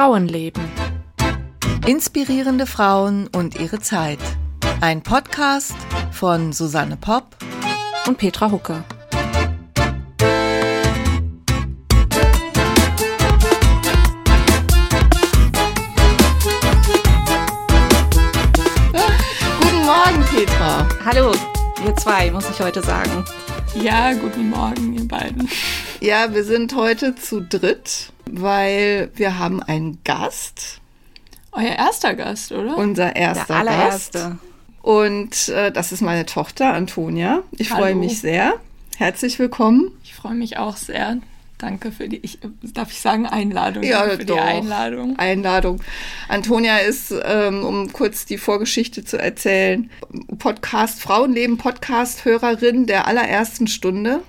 Frauenleben. Inspirierende Frauen und ihre Zeit. Ein Podcast von Susanne Popp und Petra Hucke. Guten Morgen, Petra. Hallo, ihr zwei, muss ich heute sagen. Ja, guten Morgen, ihr beiden. Ja, wir sind heute zu dritt, weil wir haben einen Gast. Euer erster Gast, oder? Unser erster Der allererste. Gast. Und äh, das ist meine Tochter Antonia. Ich Hallo. freue mich sehr. Herzlich willkommen. Ich freue mich auch sehr. Danke für die, ich, darf ich sagen, Einladung. Ja, Danke für doch. die Einladung. Einladung. Antonia ist, ähm, um kurz die Vorgeschichte zu erzählen, Podcast, Frauenleben Podcast-Hörerin der allerersten Stunde.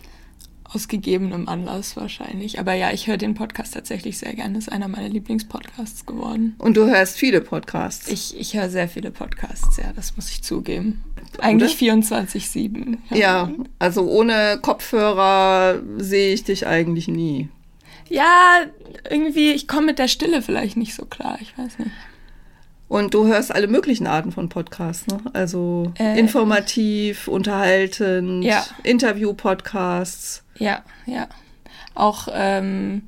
Aus gegebenem Anlass wahrscheinlich. Aber ja, ich höre den Podcast tatsächlich sehr gerne. Ist einer meiner Lieblingspodcasts geworden. Und du hörst viele Podcasts. Ich, ich höre sehr viele Podcasts, ja, das muss ich zugeben. Eigentlich 24-7. ja, also ohne Kopfhörer sehe ich dich eigentlich nie. Ja, irgendwie, ich komme mit der Stille vielleicht nicht so klar. Ich weiß nicht. Und du hörst alle möglichen Arten von Podcasts, ne? Also Äh, informativ, unterhaltend, Ja. Interview-Podcasts. Ja, ja. Auch ähm,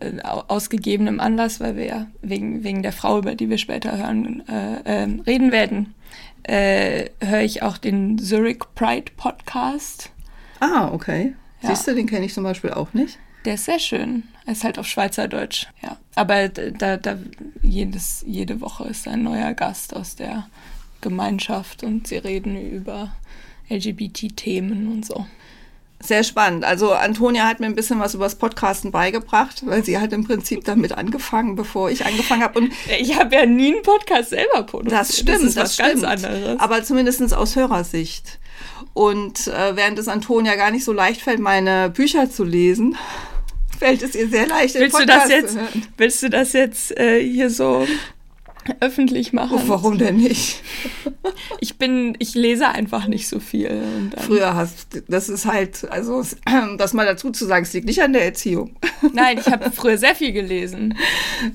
äh, au- aus gegebenem Anlass, weil wir ja wegen, wegen der Frau, über die wir später hören, äh, ähm, reden werden, äh, höre ich auch den Zurich Pride Podcast. Ah, okay. Ja. Siehst du, den kenne ich zum Beispiel auch nicht. Der ist sehr schön. Er ist halt auf Schweizerdeutsch, ja. Aber da, da jedes, jede Woche ist ein neuer Gast aus der Gemeinschaft und sie reden über LGBT-Themen und so. Sehr spannend. Also Antonia hat mir ein bisschen was über das Podcasten beigebracht, weil sie hat im Prinzip damit angefangen, bevor ich angefangen habe. Und Ich habe ja nie einen Podcast selber produziert. das stimmt, Das ist was stimmt. ganz anderes. Aber zumindest aus Hörersicht. Und äh, während es Antonia gar nicht so leicht fällt, meine Bücher zu lesen, fällt es ihr sehr leicht, den Willst du Podcast das jetzt, willst du das jetzt äh, hier so öffentlich machen? Oh, warum denn nicht? Ich bin, ich lese einfach nicht so viel. Früher hast das ist halt, also das mal dazu zu sagen, es liegt nicht an der Erziehung. Nein, ich habe früher sehr viel gelesen.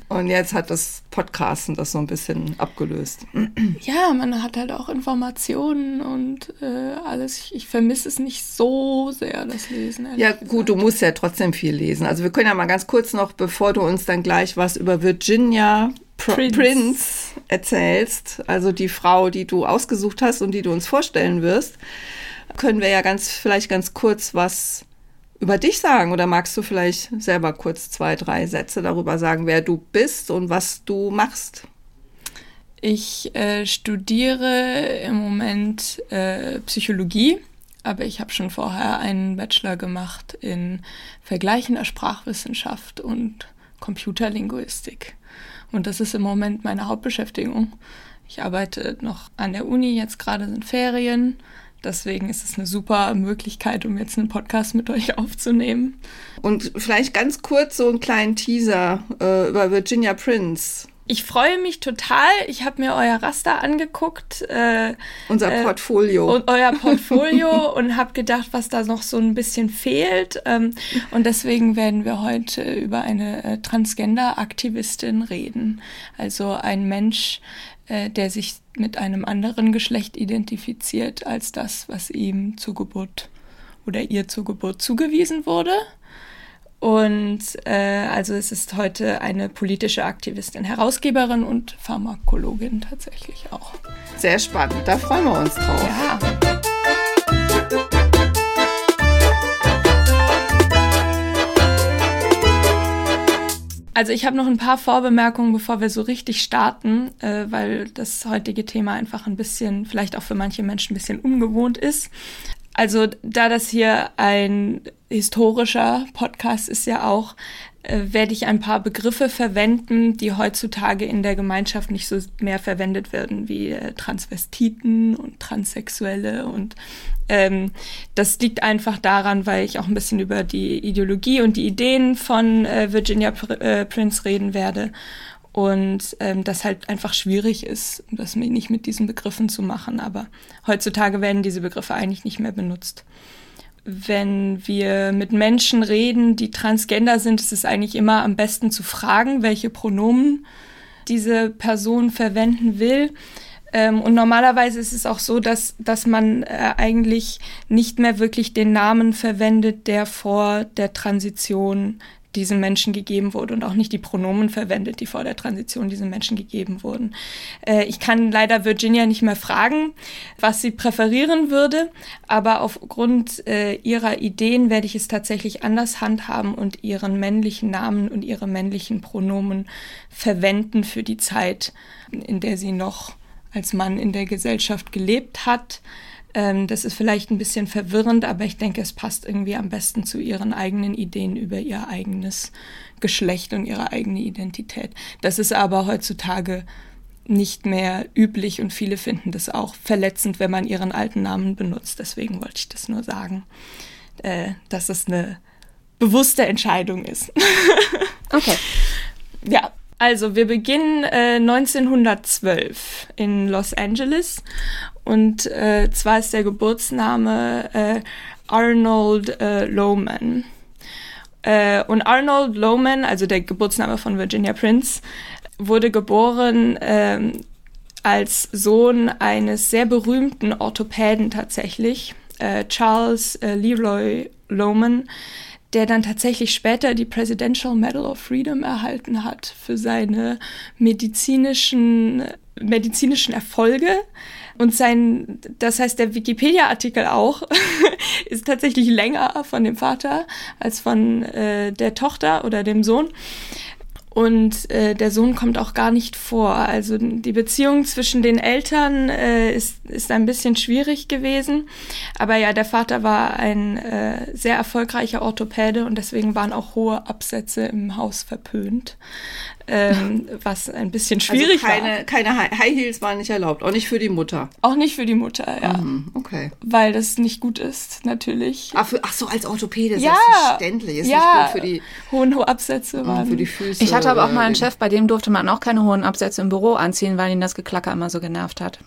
Und jetzt hat das Podcasten das so ein bisschen abgelöst. Ja, man hat halt auch Informationen und äh, alles. Ich, ich vermisse es nicht so sehr, das Lesen. Ja, gesagt. gut, du musst ja trotzdem viel lesen. Also wir können ja mal ganz kurz noch, bevor du uns dann gleich was über Virginia Prince. Prince. erzählst, also die Frau, die du ausgesucht hast und die du uns vorstellen wirst, können wir ja ganz vielleicht ganz kurz was über dich sagen oder magst du vielleicht selber kurz zwei, drei Sätze darüber sagen, wer du bist und was du machst? Ich äh, studiere im Moment äh, Psychologie, aber ich habe schon vorher einen Bachelor gemacht in vergleichender Sprachwissenschaft und Computerlinguistik. Und das ist im Moment meine Hauptbeschäftigung. Ich arbeite noch an der Uni, jetzt gerade sind Ferien. Deswegen ist es eine super Möglichkeit, um jetzt einen Podcast mit euch aufzunehmen. Und vielleicht ganz kurz so einen kleinen Teaser äh, über Virginia Prince, Ich freue mich total. Ich habe mir euer Raster angeguckt. Äh, unser Äh, Portfolio. und euer Portfolio und habe gedacht, was da noch so ein bisschen fehlt. Ähm, und deswegen werden wir heute über eine äh, Transgender-Aktivistin reden. Also ein Mensch, äh, der sich mit einem anderen Geschlecht identifiziert als das, was ihm zur Geburt oder ihr zur Geburt zugewiesen wurde. Und äh, also es ist heute eine politische Aktivistin, Herausgeberin und Pharmakologin tatsächlich auch. Sehr spannend, da freuen wir uns drauf. Ja. Also ich habe noch ein paar Vorbemerkungen, bevor wir so richtig starten, äh, weil das heutige Thema einfach ein bisschen, vielleicht auch für manche Menschen ein bisschen ungewohnt ist. Also da das hier ein historischer Podcast ist ja auch, äh, werde ich ein paar Begriffe verwenden, die heutzutage in der Gemeinschaft nicht so mehr verwendet werden, wie äh, Transvestiten und Transsexuelle. Und ähm, das liegt einfach daran, weil ich auch ein bisschen über die Ideologie und die Ideen von äh, Virginia Pr äh, Prince reden werde. Und ähm, das halt einfach schwierig ist, das nicht mit diesen Begriffen zu machen. Aber heutzutage werden diese Begriffe eigentlich nicht mehr benutzt. wenn wir mit Menschen reden, die transgender sind, ist es eigentlich immer am besten zu fragen, welche Pronomen diese Person verwenden will. Ähm, und normalerweise ist es auch so, dass, dass man äh, eigentlich nicht mehr wirklich den Namen verwendet, der vor der Transition diesen Menschen gegeben wurde und auch nicht die Pronomen verwendet, die vor der Transition diesen Menschen gegeben wurden. Äh, ich kann leider Virginia nicht mehr fragen, was sie präferieren würde, aber aufgrund äh, ihrer Ideen werde ich es tatsächlich anders handhaben und ihren männlichen Namen und ihre männlichen Pronomen verwenden für die Zeit, in der sie noch als Mann in der Gesellschaft gelebt hat. Ähm, das ist vielleicht ein bisschen verwirrend, aber ich denke, es passt irgendwie am besten zu ihren eigenen Ideen über ihr eigenes Geschlecht und ihre eigene Identität. Das ist aber heutzutage nicht mehr üblich und viele finden das auch verletzend, wenn man ihren alten Namen benutzt. Deswegen wollte ich das nur sagen, äh, dass es eine bewusste Entscheidung ist. okay. Ja, also wir beginnen äh, 1912 in Los Angeles und äh, zwar ist der Geburtsname äh, Arnold äh, Lohman. Äh, und Arnold Lohman, also der Geburtsname von Virginia Prince, wurde geboren ähm, als Sohn eines sehr berühmten Orthopäden tatsächlich, äh, Charles Leroy Lohman, der dann tatsächlich später die Presidential Medal of Freedom erhalten hat für seine medizinischen, medizinischen Erfolge. Und sein, das heißt, der Wikipedia-Artikel auch ist tatsächlich länger von dem Vater als von äh, der Tochter oder dem Sohn. Und äh, der Sohn kommt auch gar nicht vor. Also die Beziehung zwischen den Eltern äh, ist, ist ein bisschen schwierig gewesen. Aber ja, der Vater war ein äh, sehr erfolgreicher Orthopäde und deswegen waren auch hohe Absätze im Haus verpönt ähm, was ein bisschen also schwierig also keine, war. Keine High Heels waren nicht erlaubt, auch nicht für die Mutter. Auch nicht für die Mutter, ja. Mhm, okay. Weil das nicht gut ist, natürlich. Ach, für, ach so, als Orthopäde, ja, selbstverständlich. Ist ja, nicht gut für die hohen Absätze mhm, waren. Für die Füße. Ich hatte aber auch mal einen Chef, bei dem durfte man auch keine hohen Absätze im Büro anziehen, weil ihn das Geklacker immer so genervt hat.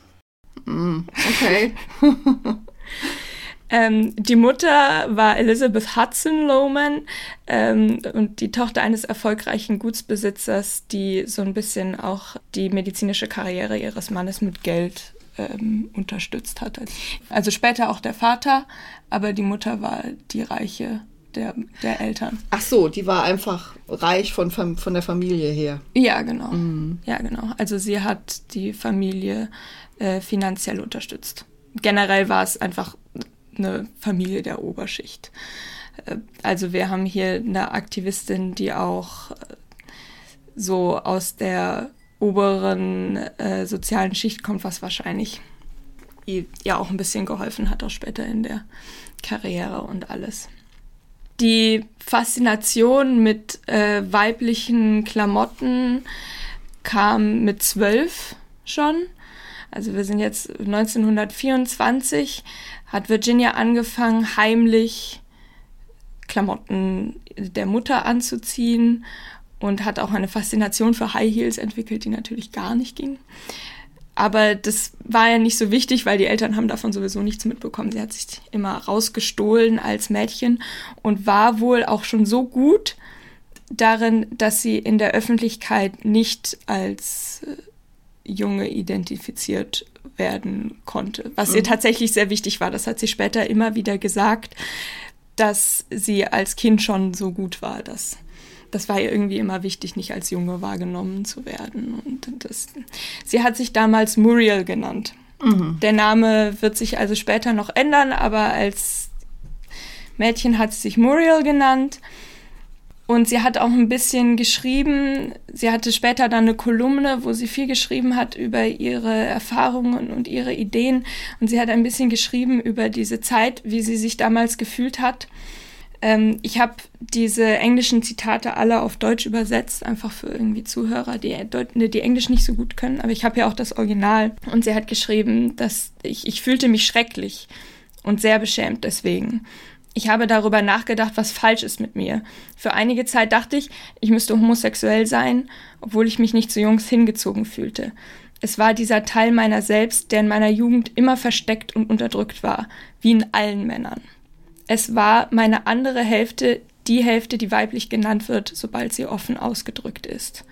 Mhm, okay. Ähm, die Mutter war Elizabeth Hudson Lohman ähm, und die Tochter eines erfolgreichen Gutsbesitzers, die so ein bisschen auch die medizinische Karriere ihres Mannes mit Geld ähm, unterstützt hat. Also später auch der Vater, aber die Mutter war die Reiche der, der Eltern. Ach so, die war einfach reich von, von der Familie her. Ja, genau. Mhm. Ja, genau. Also sie hat die Familie äh, finanziell unterstützt. Generell war es einfach eine Familie der Oberschicht. Äh, also wir haben hier eine Aktivistin, die auch äh, so aus der oberen äh, sozialen Schicht kommt, was wahrscheinlich ihr auch ein bisschen geholfen hat, auch später in der Karriere und alles. Die Faszination mit äh, weiblichen Klamotten kam mit zwölf schon. Also wir sind jetzt 1924 hat Virginia angefangen, heimlich Klamotten der Mutter anzuziehen und hat auch eine Faszination für High Heels entwickelt, die natürlich gar nicht ging. Aber das war ja nicht so wichtig, weil die Eltern haben davon sowieso nichts mitbekommen. Sie hat sich immer rausgestohlen als Mädchen und war wohl auch schon so gut darin, dass sie in der Öffentlichkeit nicht als äh, Junge identifiziert werden konnte, was mhm. ihr tatsächlich sehr wichtig war. Das hat sie später immer wieder gesagt, dass sie als Kind schon so gut war, dass das war ihr irgendwie immer wichtig, nicht als Junge wahrgenommen zu werden. Und das, sie hat sich damals Muriel genannt. Mhm. Der Name wird sich also später noch ändern, aber als Mädchen hat sie sich Muriel genannt. Und sie hat auch ein bisschen geschrieben, sie hatte später dann eine Kolumne, wo sie viel geschrieben hat über ihre Erfahrungen und ihre Ideen. Und sie hat ein bisschen geschrieben über diese Zeit, wie sie sich damals gefühlt hat. Ähm, ich habe diese englischen Zitate alle auf Deutsch übersetzt, einfach für irgendwie Zuhörer, die, die Englisch nicht so gut können. Aber ich habe ja auch das Original. Und sie hat geschrieben, dass ich, ich fühlte mich schrecklich und sehr beschämt deswegen. Ich habe darüber nachgedacht, was falsch ist mit mir. Für einige Zeit dachte ich, ich müsste homosexuell sein, obwohl ich mich nicht zu Jungs hingezogen fühlte. Es war dieser Teil meiner selbst, der in meiner Jugend immer versteckt und unterdrückt war, wie in allen Männern. Es war meine andere Hälfte, die Hälfte, die weiblich genannt wird, sobald sie offen ausgedrückt ist.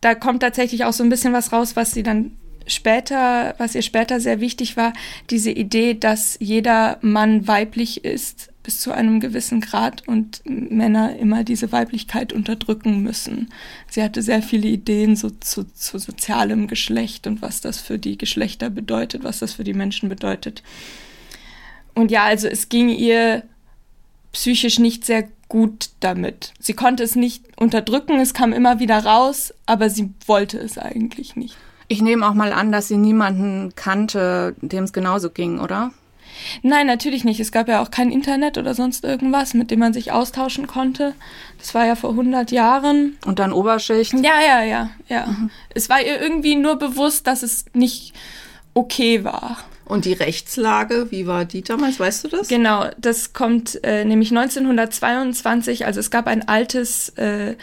Da kommt tatsächlich auch so ein bisschen was raus, was sie dann später, was ihr später sehr wichtig war, diese Idee, dass jeder Mann weiblich ist bis zu einem gewissen Grad und Männer immer diese Weiblichkeit unterdrücken müssen. Sie hatte sehr viele Ideen so zu, zu sozialem Geschlecht und was das für die Geschlechter bedeutet, was das für die Menschen bedeutet. Und ja, also es ging ihr psychisch nicht sehr gut damit. Sie konnte es nicht unterdrücken, es kam immer wieder raus, aber sie wollte es eigentlich nicht. Ich nehme auch mal an, dass sie niemanden kannte, dem es genauso ging, oder? Nein, natürlich nicht. Es gab ja auch kein Internet oder sonst irgendwas, mit dem man sich austauschen konnte. Das war ja vor 100 Jahren. Und dann Oberschicht? Ja, ja, ja, ja. Mhm. Es war ihr irgendwie nur bewusst, dass es nicht okay war. Und die Rechtslage, wie war die damals? Weißt du das? Genau, das kommt äh, nämlich 1922. Also es gab ein altes äh,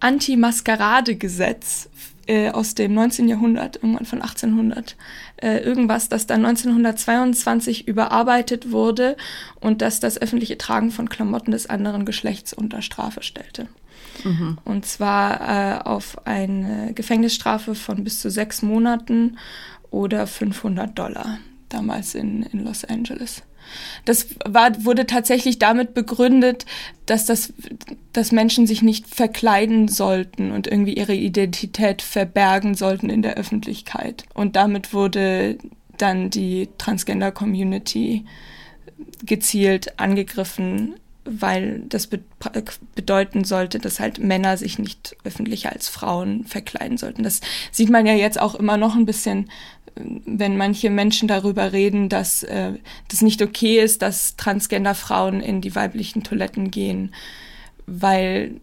Anti-Maskerade-Gesetz äh, aus dem 19. Jahrhundert, irgendwann von 1800, äh, irgendwas, das dann 1922 überarbeitet wurde und das das öffentliche Tragen von Klamotten des anderen Geschlechts unter Strafe stellte. Mhm. Und zwar äh, auf eine Gefängnisstrafe von bis zu sechs Monaten oder 500 Dollar, damals in, in Los Angeles. Das war, wurde tatsächlich damit begründet, dass, das, dass Menschen sich nicht verkleiden sollten und irgendwie ihre Identität verbergen sollten in der Öffentlichkeit. Und damit wurde dann die Transgender-Community gezielt angegriffen, weil das be bedeuten sollte, dass halt Männer sich nicht öffentlich als Frauen verkleiden sollten. Das sieht man ja jetzt auch immer noch ein bisschen wenn manche Menschen darüber reden, dass äh, das nicht okay ist, dass Transgender-Frauen in die weiblichen Toiletten gehen, weil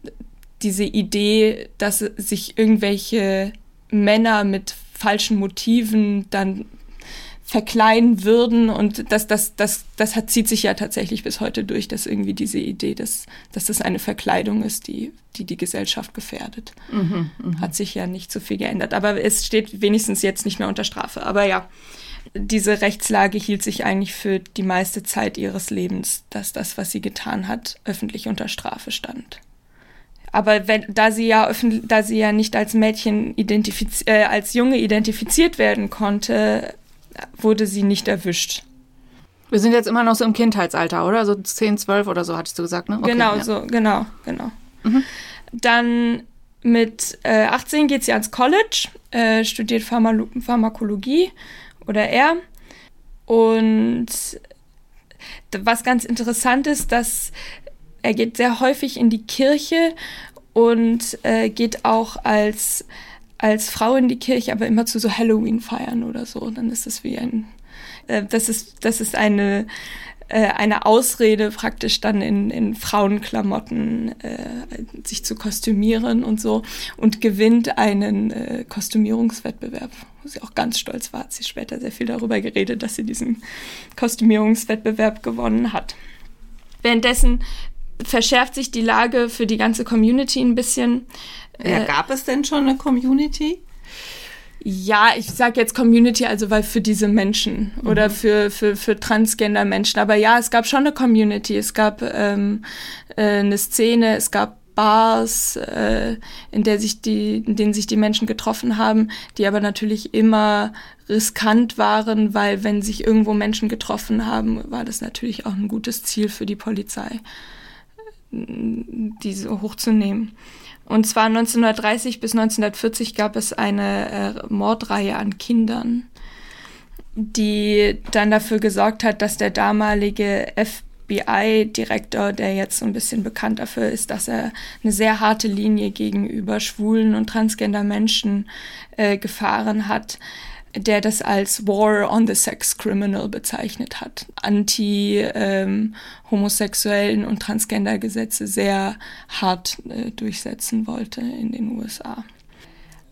diese Idee, dass sich irgendwelche Männer mit falschen Motiven dann verkleiden würden und das, das, das, das hat, zieht sich ja tatsächlich bis heute durch, dass irgendwie diese Idee, dass, dass das eine Verkleidung ist, die die, die Gesellschaft gefährdet. Mhm, mh. Hat sich ja nicht so viel geändert. Aber es steht wenigstens jetzt nicht mehr unter Strafe. Aber ja, diese Rechtslage hielt sich eigentlich für die meiste Zeit ihres Lebens, dass das, was sie getan hat, öffentlich unter Strafe stand. Aber wenn, da sie ja da sie ja nicht als Mädchen identifiz äh, als Junge identifiziert werden konnte, wurde sie nicht erwischt. Wir sind jetzt immer noch so im Kindheitsalter, oder? So 10, 12 oder so, hattest du gesagt, ne? Okay, genau, ja. so, genau, genau. Mhm. Dann mit äh, 18 geht sie ans College, äh, studiert Pharma Pharmakologie oder er. Und was ganz interessant ist, dass er geht sehr häufig in die Kirche und äh, geht auch als als Frau in die Kirche, aber immer zu so Halloween feiern oder so. Dann ist das wie ein, äh, das ist, das ist eine, äh, eine Ausrede praktisch dann in, in Frauenklamotten äh, sich zu kostümieren und so und gewinnt einen äh, Kostümierungswettbewerb, wo sie auch ganz stolz war, hat sie später sehr viel darüber geredet, dass sie diesen Kostümierungswettbewerb gewonnen hat. Währenddessen verschärft sich die Lage für die ganze Community ein bisschen. Ja, äh, gab es denn schon eine Community? Ja, ich sage jetzt Community, also weil für diese Menschen mhm. oder für, für, für Transgender-Menschen. Aber ja, es gab schon eine Community. Es gab ähm, äh, eine Szene, es gab Bars, äh, in, der sich die, in denen sich die Menschen getroffen haben, die aber natürlich immer riskant waren, weil wenn sich irgendwo Menschen getroffen haben, war das natürlich auch ein gutes Ziel für die Polizei, diese hochzunehmen. Und zwar 1930 bis 1940 gab es eine äh, Mordreihe an Kindern, die dann dafür gesorgt hat, dass der damalige FBI-Direktor, der jetzt so ein bisschen bekannt dafür ist, dass er eine sehr harte Linie gegenüber schwulen und transgender Menschen äh, gefahren hat, der das als War on the Sex Criminal bezeichnet hat. Anti-homosexuellen ähm, und Transgender-Gesetze sehr hart äh, durchsetzen wollte in den USA.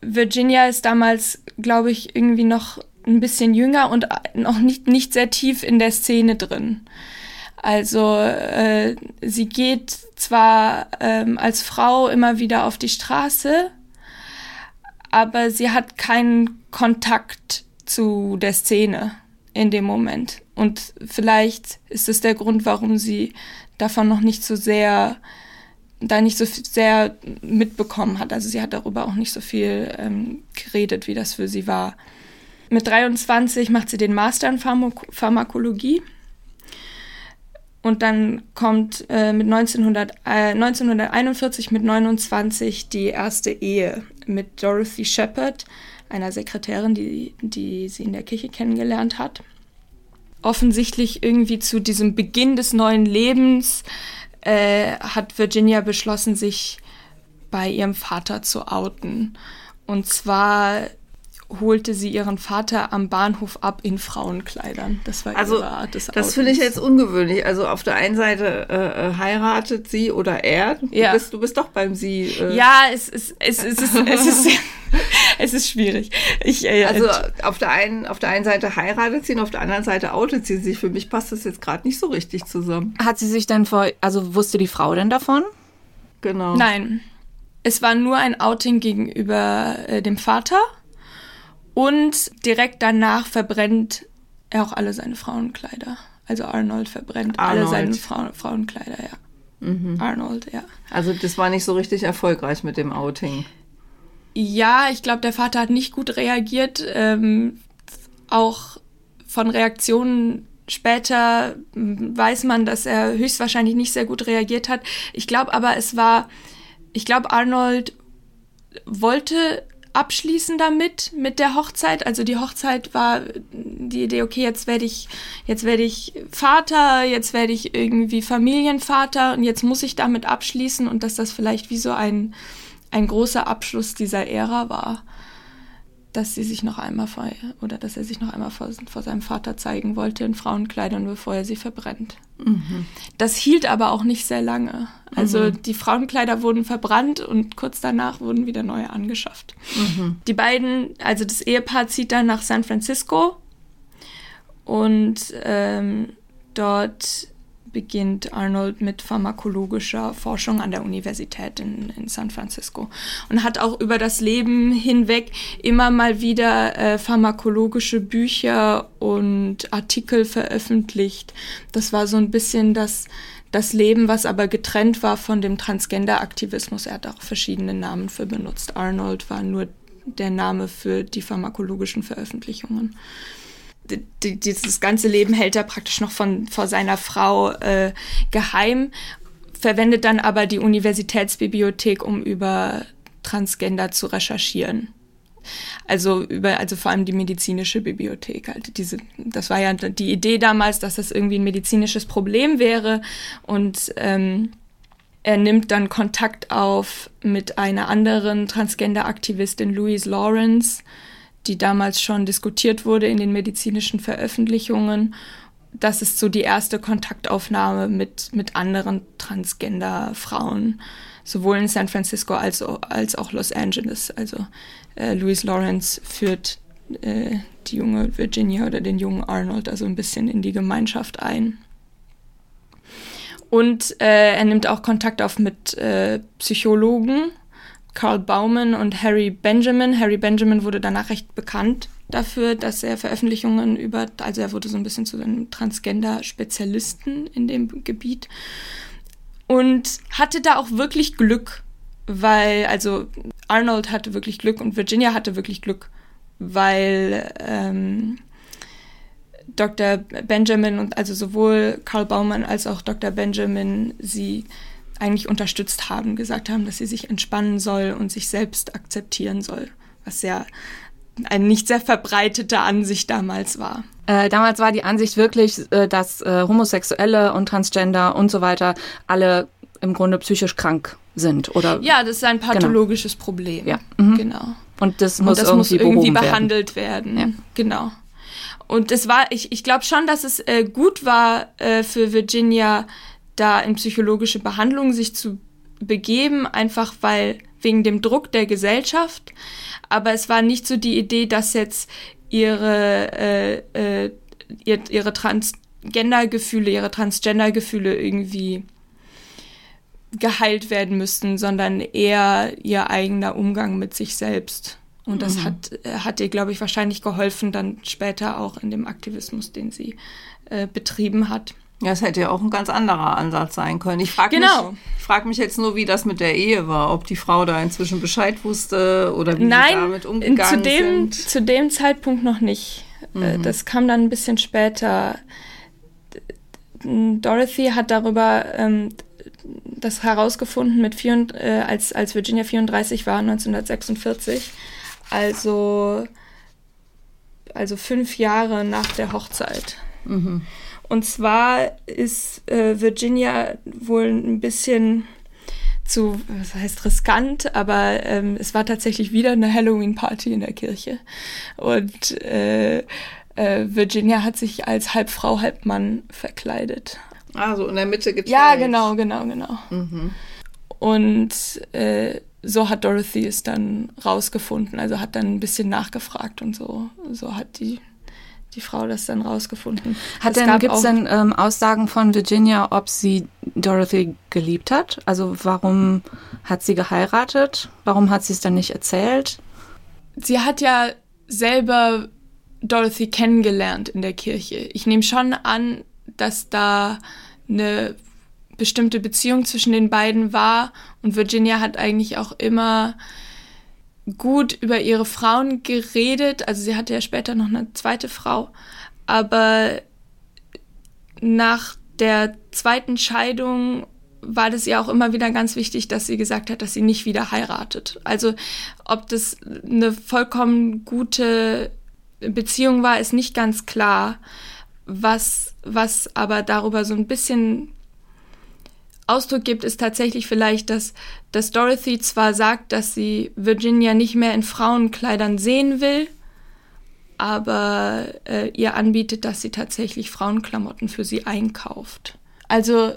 Virginia ist damals, glaube ich, irgendwie noch ein bisschen jünger und noch nicht, nicht sehr tief in der Szene drin. Also äh, sie geht zwar ähm, als Frau immer wieder auf die Straße, aber sie hat keinen Kontakt zu der Szene. in dem Moment. Und vielleicht ist es der Grund, warum sie davon noch nicht so sehr, da nicht so sehr mitbekommen hat. Also sie hat darüber auch nicht so viel ähm, geredet, wie das für sie war. Mit 23 macht sie den Master in Pharmak Pharmakologie. Und dann kommt äh, mit 1900, äh, 1941 mit 29 die erste Ehe mit Dorothy Shepard, einer Sekretärin, die, die sie in der Kirche kennengelernt hat. Offensichtlich irgendwie zu diesem Beginn des neuen Lebens äh, hat Virginia beschlossen, sich bei ihrem Vater zu outen. Und zwar holte sie ihren Vater am Bahnhof ab in Frauenkleidern. Das war also, ihre Art des Das finde ich jetzt ungewöhnlich. Also auf der einen Seite äh, äh, heiratet sie oder er. Du, Ja. bist, du bist doch beim sie. Äh, Ja, es ist, es, es ist, es ist, es ist schwierig. Ich, äh, Also auf der, einen, auf der einen Seite heiratet sie und auf der anderen Seite outet sie sich. Für mich passt das jetzt gerade nicht so richtig zusammen. Hat sie sich denn vor, also wusste die Frau denn davon? Genau. Nein. Es war nur ein Outing gegenüber äh, dem Vater und direkt danach verbrennt er auch alle seine Frauenkleider. Also Arnold verbrennt alle Arnold. seine Frau Frauenkleider, ja. Arnold, ja. Also das war nicht so richtig erfolgreich mit dem Outing. Ja, ich glaube, der Vater hat nicht gut reagiert. Ähm, auch von Reaktionen später weiß man, dass er höchstwahrscheinlich nicht sehr gut reagiert hat. Ich glaube aber, es war, ich glaube, Arnold wollte abschließen damit, mit der Hochzeit. Also die Hochzeit war die Idee, okay, jetzt werde ich, jetzt werde ich Vater, jetzt werde ich irgendwie Familienvater und jetzt muss ich damit abschließen und dass das vielleicht wie so ein, ein großer Abschluss dieser Ära war, dass sie sich noch einmal vor, oder dass er sich noch einmal vor, vor seinem Vater zeigen wollte in Frauenkleidern, bevor er sie verbrennt. Das hielt aber auch nicht sehr lange. Also die Frauenkleider wurden verbrannt und kurz danach wurden wieder neue angeschafft. Die beiden, also das Ehepaar zieht dann nach San Francisco und ähm, dort beginnt Arnold mit pharmakologischer Forschung an der Universität in, in San Francisco und hat auch über das Leben hinweg immer mal wieder äh, pharmakologische Bücher und Artikel veröffentlicht. Das war so ein bisschen das, das Leben, was aber getrennt war von dem Transgender-Aktivismus. Er hat auch verschiedene Namen für benutzt. Arnold war nur der Name für die pharmakologischen Veröffentlichungen dieses ganze Leben hält er praktisch noch von vor seiner Frau äh, geheim, verwendet dann aber die Universitätsbibliothek, um über Transgender zu recherchieren. Also über, also vor allem die medizinische Bibliothek. Halt diese, das war ja die Idee damals, dass das irgendwie ein medizinisches Problem wäre und ähm, er nimmt dann Kontakt auf mit einer anderen Transgender-Aktivistin, Louise Lawrence, die damals schon diskutiert wurde in den medizinischen Veröffentlichungen. Das ist so die erste Kontaktaufnahme mit, mit anderen Transgender-Frauen, sowohl in San Francisco als, als auch Los Angeles. Also äh, Louise Lawrence führt äh, die junge Virginia oder den jungen Arnold also ein bisschen in die Gemeinschaft ein. Und äh, er nimmt auch Kontakt auf mit äh, Psychologen, Carl Bauman und Harry Benjamin. Harry Benjamin wurde danach recht bekannt dafür, dass er Veröffentlichungen über, also er wurde so ein bisschen zu einem Transgender-Spezialisten in dem Gebiet und hatte da auch wirklich Glück, weil, also Arnold hatte wirklich Glück und Virginia hatte wirklich Glück, weil ähm, Dr. Benjamin und also sowohl Karl Baumann als auch Dr. Benjamin sie eigentlich unterstützt haben, gesagt haben, dass sie sich entspannen soll und sich selbst akzeptieren soll, was ja eine nicht sehr verbreitete Ansicht damals war. Äh, damals war die Ansicht wirklich, äh, dass äh, Homosexuelle und Transgender und so weiter alle im Grunde psychisch krank sind, oder? Ja, das ist ein pathologisches Problem. Ja. Mhm. Genau. Und das Und muss das irgendwie, muss irgendwie behandelt werden. Ja. Genau. Und es war, ich, ich glaube schon, dass es äh, gut war äh, für Virginia, da in psychologische Behandlung sich zu begeben, einfach weil wegen dem Druck der Gesellschaft. Aber es war nicht so die Idee, dass jetzt ihre, äh, äh, ihr, ihre Transgender-Gefühle, ihre Transgender-Gefühle irgendwie geheilt werden müssten, sondern eher ihr eigener Umgang mit sich selbst Und das mhm. hat, hat ihr, glaube ich, wahrscheinlich geholfen, dann später auch in dem Aktivismus, den sie äh, betrieben hat. Ja, es hätte ja auch ein ganz anderer Ansatz sein können. Ich frage genau. mich, frag mich jetzt nur, wie das mit der Ehe war. Ob die Frau da inzwischen Bescheid wusste oder wie Nein, sie damit umgegangen zu dem, sind. zu dem Zeitpunkt noch nicht. Äh, mhm. Das kam dann ein bisschen später. Dorothy hat darüber ähm, das herausgefunden, mit vier, äh, als, als Virginia 34 war, 1946. Also, also fünf Jahre nach der Hochzeit. Mhm. Und zwar ist äh, Virginia wohl ein bisschen zu, was heißt riskant, aber ähm, es war tatsächlich wieder eine Halloween-Party in der Kirche. Und äh, äh, Virginia hat sich als halb Frau, halb Mann verkleidet. Ah, so in der Mitte geteilt. Ja, genau, genau, genau. Mhm. Und äh, so hat Dorothy es dann rausgefunden, also hat dann ein bisschen nachgefragt und so. So hat die die Frau das dann rausgefunden. Hat denn, gibt es denn ähm, Aussagen von Virginia, ob sie Dorothy geliebt hat? Also warum hat sie geheiratet? Warum hat sie es dann nicht erzählt? Sie hat ja selber Dorothy kennengelernt in der Kirche. Ich nehme schon an, dass da eine bestimmte Beziehung zwischen den beiden war und Virginia hat eigentlich auch immer gut über ihre Frauen geredet. Also sie hatte ja später noch eine zweite Frau. Aber nach der zweiten Scheidung war das ihr auch immer wieder ganz wichtig, dass sie gesagt hat, dass sie nicht wieder heiratet. Also ob das eine vollkommen gute Beziehung war, ist nicht ganz klar. Was, was aber darüber so ein bisschen Ausdruck gibt, ist tatsächlich vielleicht, dass, dass Dorothy zwar sagt, dass sie Virginia nicht mehr in Frauenkleidern sehen will, aber äh, ihr anbietet, dass sie tatsächlich Frauenklamotten für sie einkauft. Also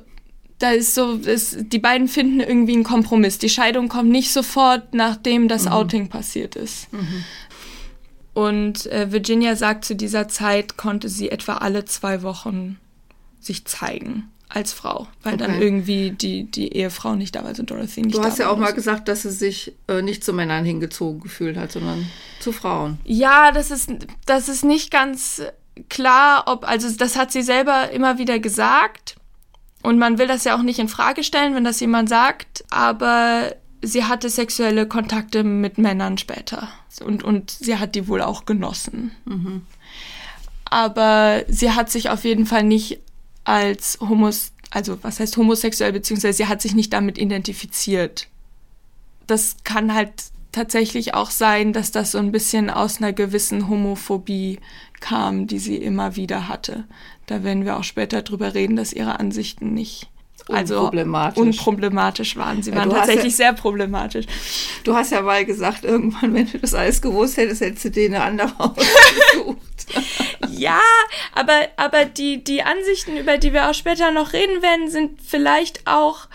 da ist so, ist, die beiden finden irgendwie einen Kompromiss. Die Scheidung kommt nicht sofort, nachdem das mhm. Outing passiert ist. Mhm. Und äh, Virginia sagt, zu dieser Zeit konnte sie etwa alle zwei Wochen sich zeigen als Frau, weil okay. dann irgendwie die, die Ehefrau nicht da war, also Dorothy nicht da war. Du hast ja auch mal gesagt, dass sie sich äh, nicht zu Männern hingezogen gefühlt hat, sondern zu Frauen. Ja, das ist, das ist nicht ganz klar, ob, also das hat sie selber immer wieder gesagt. Und man will das ja auch nicht in Frage stellen, wenn das jemand sagt, aber sie hatte sexuelle Kontakte mit Männern später. Und, und sie hat die wohl auch genossen. Mhm. Aber sie hat sich auf jeden Fall nicht als homos, also was heißt homosexuell, beziehungsweise sie hat sich nicht damit identifiziert. Das kann halt tatsächlich auch sein, dass das so ein bisschen aus einer gewissen Homophobie kam, die sie immer wieder hatte. Da werden wir auch später drüber reden, dass ihre Ansichten nicht also unproblematisch, unproblematisch waren. Sie waren tatsächlich ja, sehr problematisch. Du hast ja mal gesagt, irgendwann, wenn du das alles gewusst hättest, hättest du dir eine andere ausgesucht. ja, aber, aber die, die Ansichten, über die wir auch später noch reden werden, sind vielleicht auch.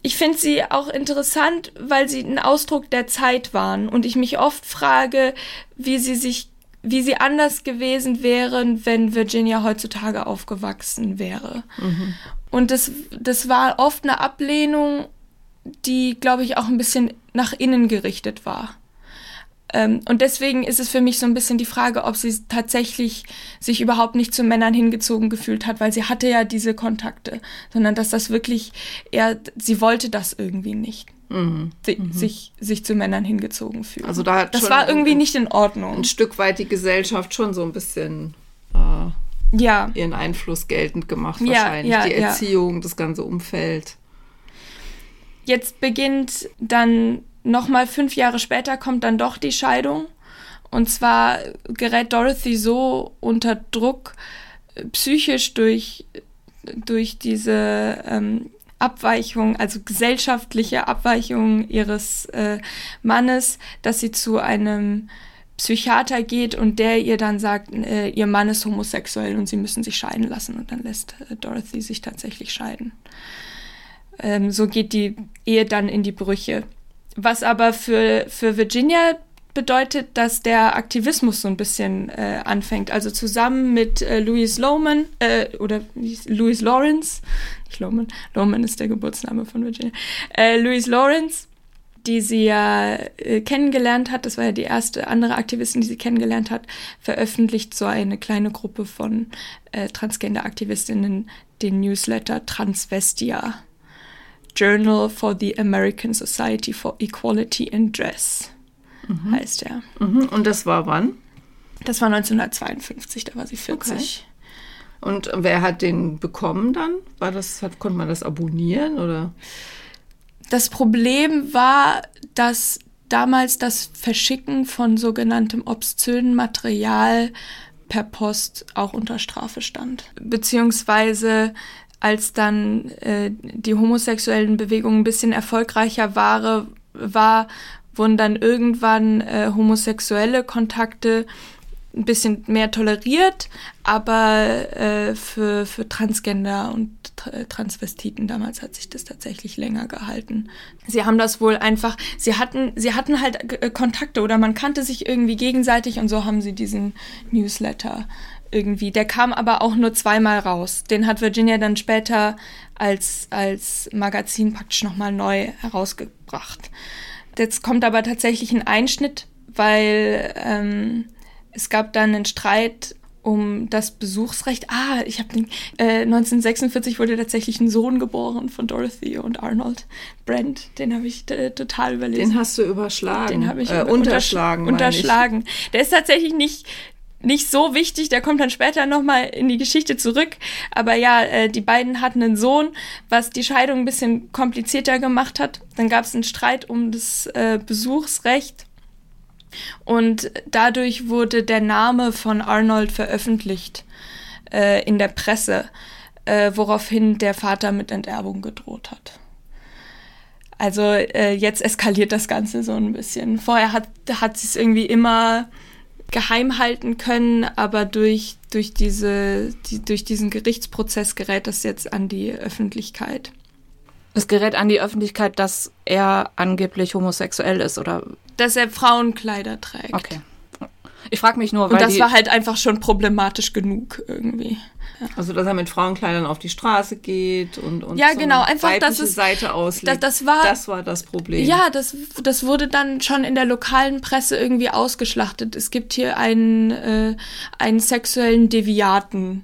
Ich finde sie auch interessant, weil sie ein Ausdruck der Zeit waren und ich mich oft frage, wie sie sich wie sie anders gewesen wären, wenn Virginia heutzutage aufgewachsen wäre. Mhm. Und das, das war oft eine Ablehnung, die, glaube ich, auch ein bisschen nach innen gerichtet war. Ähm, und deswegen ist es für mich so ein bisschen die Frage, ob sie tatsächlich sich überhaupt nicht zu Männern hingezogen gefühlt hat, weil sie hatte ja diese Kontakte, sondern dass das wirklich eher, sie wollte das irgendwie nicht. Mhm. Si mhm. Sich, sich zu Männern hingezogen fühlen. Also da das war irgendwie nicht in Ordnung. Ein Stück weit die Gesellschaft schon so ein bisschen äh, ja. ihren Einfluss geltend gemacht, wahrscheinlich. Ja, die Erziehung, das ganze Umfeld. Jetzt beginnt dann nochmal fünf Jahre später kommt dann doch die Scheidung. Und zwar gerät Dorothy so unter Druck, äh, psychisch durch, durch diese ähm, Abweichung, also gesellschaftliche Abweichung ihres äh, Mannes, dass sie zu einem Psychiater geht und der ihr dann sagt, äh, ihr Mann ist homosexuell und sie müssen sich scheiden lassen. Und dann lässt äh, Dorothy sich tatsächlich scheiden. Ähm, so geht die Ehe dann in die Brüche. Was aber für, für Virginia bedeutet, dass der Aktivismus so ein bisschen äh, anfängt. Also zusammen mit äh, Louis Lohman äh, oder Louis Lawrence, nicht Lohman, Lohman ist der Geburtsname von Virginia, äh, Louis Lawrence die sie ja äh, kennengelernt hat, das war ja die erste andere Aktivistin, die sie kennengelernt hat, veröffentlicht so eine kleine Gruppe von äh, Transgender-Aktivistinnen den Newsletter Transvestia. Journal for the American Society for Equality in Dress mhm. heißt er. Mhm. Und das war wann? Das war 1952, da war sie 40. Okay. Und wer hat den bekommen dann? War das, hat, konnte man das abonnieren oder? Das Problem war, dass damals das Verschicken von sogenanntem obszönen Material per Post auch unter Strafe stand. Beziehungsweise als dann äh, die homosexuellen Bewegungen ein bisschen erfolgreicher war, war wurden dann irgendwann äh, homosexuelle Kontakte ein bisschen mehr toleriert, aber äh, für, für Transgender und Transvestiten damals hat sich das tatsächlich länger gehalten. Sie haben das wohl einfach, sie hatten, sie hatten halt äh, Kontakte oder man kannte sich irgendwie gegenseitig und so haben sie diesen Newsletter irgendwie. Der kam aber auch nur zweimal raus. Den hat Virginia dann später als, als Magazin praktisch nochmal neu herausgebracht. Jetzt kommt aber tatsächlich ein Einschnitt, weil ähm, es gab dann einen Streit um das Besuchsrecht. Ah, ich habe äh, 1946 wurde tatsächlich ein Sohn geboren von Dorothy und Arnold Brent. Den habe ich äh, total überlesen. Den hast du überschlagen. Den habe ich äh, unterschlagen. Unterschlagen. Der ist tatsächlich nicht nicht so wichtig, der kommt dann später nochmal in die Geschichte zurück. Aber ja, äh, die beiden hatten einen Sohn, was die Scheidung ein bisschen komplizierter gemacht hat. Dann gab es einen Streit um das äh, Besuchsrecht und dadurch wurde der Name von Arnold veröffentlicht äh, in der Presse, äh, woraufhin der Vater mit Enterbung gedroht hat. Also äh, jetzt eskaliert das Ganze so ein bisschen. Vorher hat, hat sie es irgendwie immer geheim halten können, aber durch, durch, diese, die, durch diesen Gerichtsprozess gerät das jetzt an die Öffentlichkeit. Es gerät an die Öffentlichkeit, dass er angeblich homosexuell ist, oder? Dass er Frauenkleider trägt. Okay. Ich frage mich nur, weil. Und das war halt einfach schon problematisch genug irgendwie. Also, dass er mit Frauenkleidern auf die Straße geht und, und ja, so genau, einfach, dass es Seite auslegt. Das, das, war, das war das Problem. Ja, das, das wurde dann schon in der lokalen Presse irgendwie ausgeschlachtet. Es gibt hier einen, äh, einen sexuellen Deviaten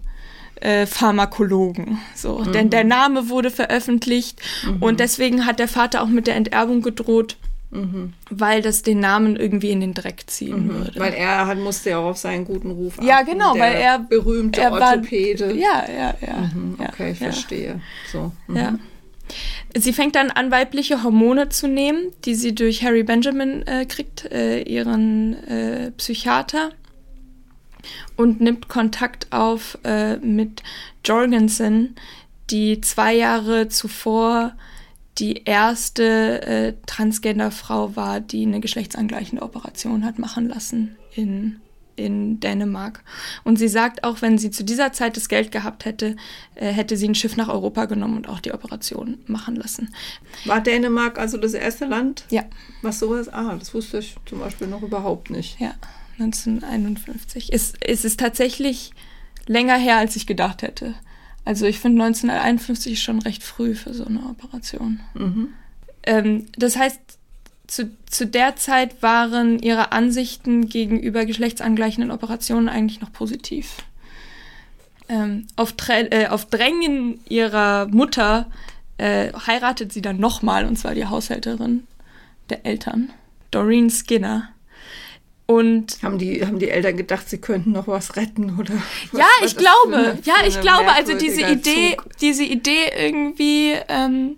äh, Pharmakologen. So. Mhm. Denn der Name wurde veröffentlicht mhm. und deswegen hat der Vater auch mit der Enterbung gedroht. Mhm. Weil das den Namen irgendwie in den Dreck ziehen mhm. würde. Weil er hat, musste ja auch auf seinen guten Ruf achten. Ja, genau, weil er berühmte er Orthopäde. War, ja, ja, ja. Mhm, okay, ja, verstehe. So. Ja. Mhm. Sie fängt dann an, weibliche Hormone zu nehmen, die sie durch Harry Benjamin äh, kriegt, äh, ihren äh, Psychiater und nimmt Kontakt auf äh, mit Jorgensen, die zwei Jahre zuvor die erste äh, Transgender-Frau war, die eine geschlechtsangleichende Operation hat machen lassen in, in Dänemark. Und sie sagt auch, wenn sie zu dieser Zeit das Geld gehabt hätte, äh, hätte sie ein Schiff nach Europa genommen und auch die Operation machen lassen. War Dänemark also das erste Land? Ja. Was sowas? Ah, das wusste ich zum Beispiel noch überhaupt nicht. Ja. 1951. Es, es ist tatsächlich länger her, als ich gedacht hätte. Also ich finde 1951 ist schon recht früh für so eine Operation. Mhm. Ähm, das heißt, zu, zu der Zeit waren ihre Ansichten gegenüber geschlechtsangleichenden Operationen eigentlich noch positiv. Ähm, auf, äh, auf, Drängen ihrer Mutter äh, heiratet sie dann nochmal, und zwar die Haushälterin der Eltern, Doreen Skinner. Und haben die, haben die Eltern gedacht, sie könnten noch was retten oder? Was ja, ich glaube, eine, ja, ich glaube, also diese Idee, Zug. diese Idee irgendwie, ähm,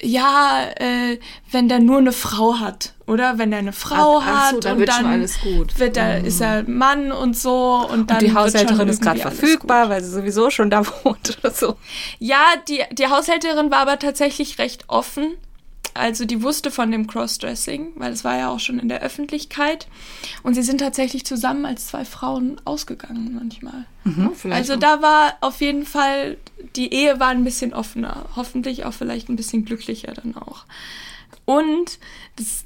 ja, äh, wenn der nur eine Frau hat, oder? Wenn der eine Frau ach, ach hat so, dann und wird dann schon alles gut. Wird er, mhm. ist er Mann und so und dann und die Haushälterin ist gerade verfügbar, weil sie sowieso schon da wohnt oder so. Ja, die die Haushälterin war aber tatsächlich recht offen also die wusste von dem Crossdressing, weil es war ja auch schon in der Öffentlichkeit. Und sie sind tatsächlich zusammen als zwei Frauen ausgegangen manchmal. Mhm, also da war auf jeden Fall, die Ehe war ein bisschen offener. Hoffentlich auch vielleicht ein bisschen glücklicher dann auch. Und das,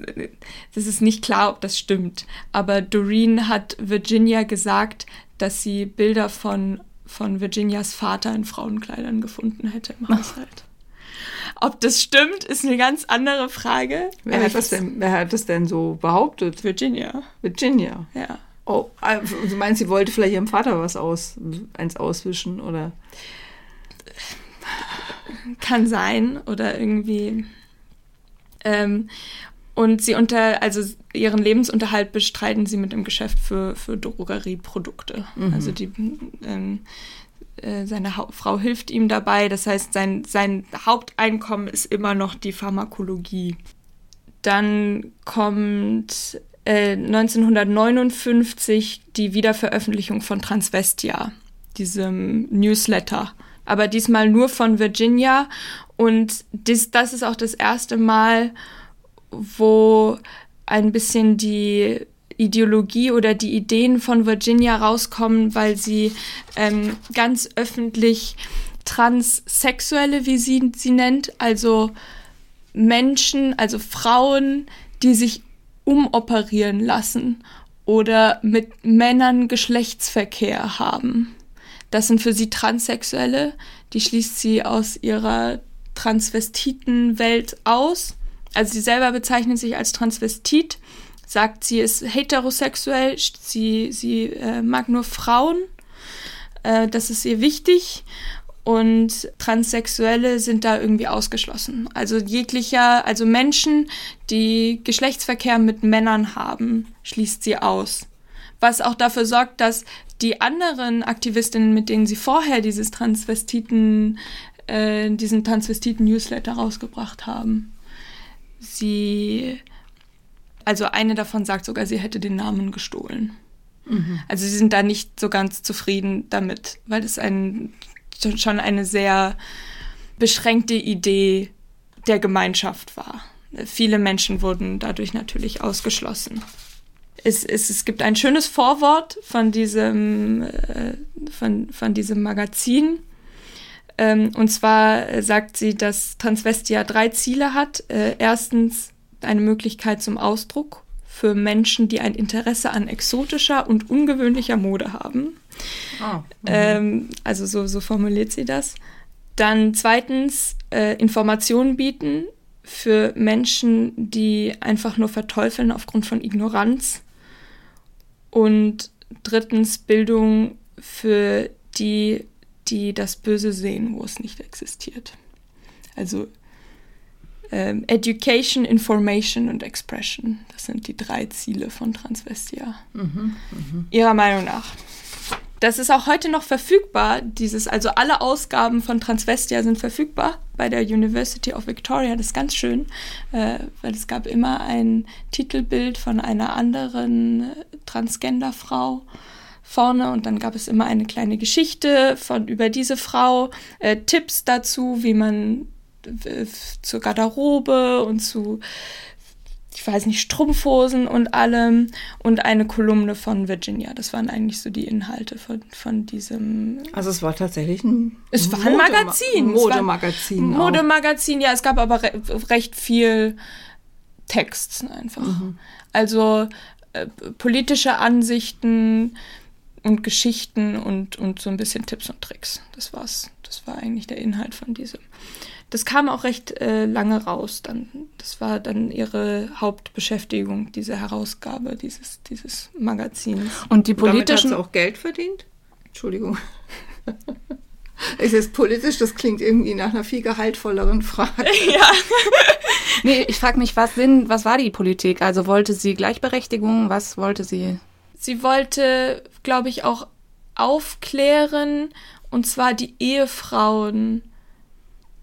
das ist nicht klar, ob das stimmt, aber Doreen hat Virginia gesagt, dass sie Bilder von, von Virginias Vater in Frauenkleidern gefunden hätte im Haushalt. Ob das stimmt, ist eine ganz andere Frage. Wer hat, das denn, wer hat das denn so behauptet? Virginia. Virginia. Ja. Oh, also du meinst, sie wollte vielleicht ihrem Vater was aus, eins auswischen, oder? Kann sein, oder irgendwie. Ähm, und sie unter, also ihren Lebensunterhalt bestreiten sie mit dem Geschäft für, für Drogerieprodukte. Mhm. Also die, ähm, äh, seine ha Frau hilft ihm dabei. Das heißt, sein, sein Haupteinkommen ist immer noch die Pharmakologie. Dann kommt äh, 1959 die Wiederveröffentlichung von Transvestia, diesem Newsletter. Aber diesmal nur von Virginia. Und dies, das ist auch das erste Mal, wo ein bisschen die Ideologie oder die Ideen von Virginia rauskommen, weil sie ähm, ganz öffentlich Transsexuelle, wie sie sie nennt, also Menschen, also Frauen, die sich umoperieren lassen oder mit Männern Geschlechtsverkehr haben. Das sind für sie Transsexuelle, die schließt sie aus ihrer Transvestitenwelt aus. Also sie selber bezeichnet sich als Transvestit, sagt, sie ist heterosexuell, sie, sie äh, mag nur Frauen, äh, das ist ihr wichtig und Transsexuelle sind da irgendwie ausgeschlossen. Also jeglicher, also Menschen, die Geschlechtsverkehr mit Männern haben, schließt sie aus. Was auch dafür sorgt, dass die anderen Aktivistinnen, mit denen sie vorher dieses Transvestiten, äh, diesen Transvestiten-Newsletter rausgebracht haben, sie, also eine davon sagt sogar, sie hätte den Namen gestohlen. Mhm. Also sie sind da nicht so ganz zufrieden damit, weil es ein, schon eine sehr beschränkte Idee der Gemeinschaft war. Viele Menschen wurden dadurch natürlich ausgeschlossen. Es, es, es gibt ein schönes Vorwort von diesem, äh, von, von diesem Magazin, ähm, und zwar sagt sie, dass Transvestia drei Ziele hat. Äh, erstens eine Möglichkeit zum Ausdruck für Menschen, die ein Interesse an exotischer und ungewöhnlicher Mode haben. Oh, ähm, also so, so formuliert sie das. Dann zweitens äh, Informationen bieten für Menschen, die einfach nur verteufeln aufgrund von Ignoranz. Und drittens Bildung für die die das Böse sehen, wo es nicht existiert. Also ähm, Education, Information und Expression, das sind die drei Ziele von Transvestia. Mhm, mh. Ihrer Meinung nach. Das ist auch heute noch verfügbar, dieses, also alle Ausgaben von Transvestia sind verfügbar bei der University of Victoria. Das ist ganz schön, äh, weil es gab immer ein Titelbild von einer anderen äh, Transgender-Frau vorne und dann gab es immer eine kleine Geschichte von über diese Frau, äh, Tipps dazu, wie man zur Garderobe und zu ich weiß nicht, Strumpfhosen und allem und eine Kolumne von Virginia. Das waren eigentlich so die Inhalte von, von diesem. Also es war tatsächlich ein. Es war ein Magazin. Modemagazin. Modemagazin, ja, es gab aber re recht viel Text einfach. Mhm. Also äh, politische Ansichten, und Geschichten und, und so ein bisschen Tipps und Tricks. Das war's. Das war eigentlich der Inhalt von diesem. Das kam auch recht äh, lange raus. Dann, das war dann ihre Hauptbeschäftigung, diese Herausgabe dieses, dieses Magazins. Und die politischen. Und damit hat sie auch Geld verdient? Entschuldigung. Es ist politisch, das klingt irgendwie nach einer viel gehaltvolleren Frage. Ja. nee, ich frage mich, was, Sinn, was war die Politik? Also wollte sie Gleichberechtigung? Was wollte sie? Sie wollte, glaube ich, auch aufklären, und zwar die Ehefrauen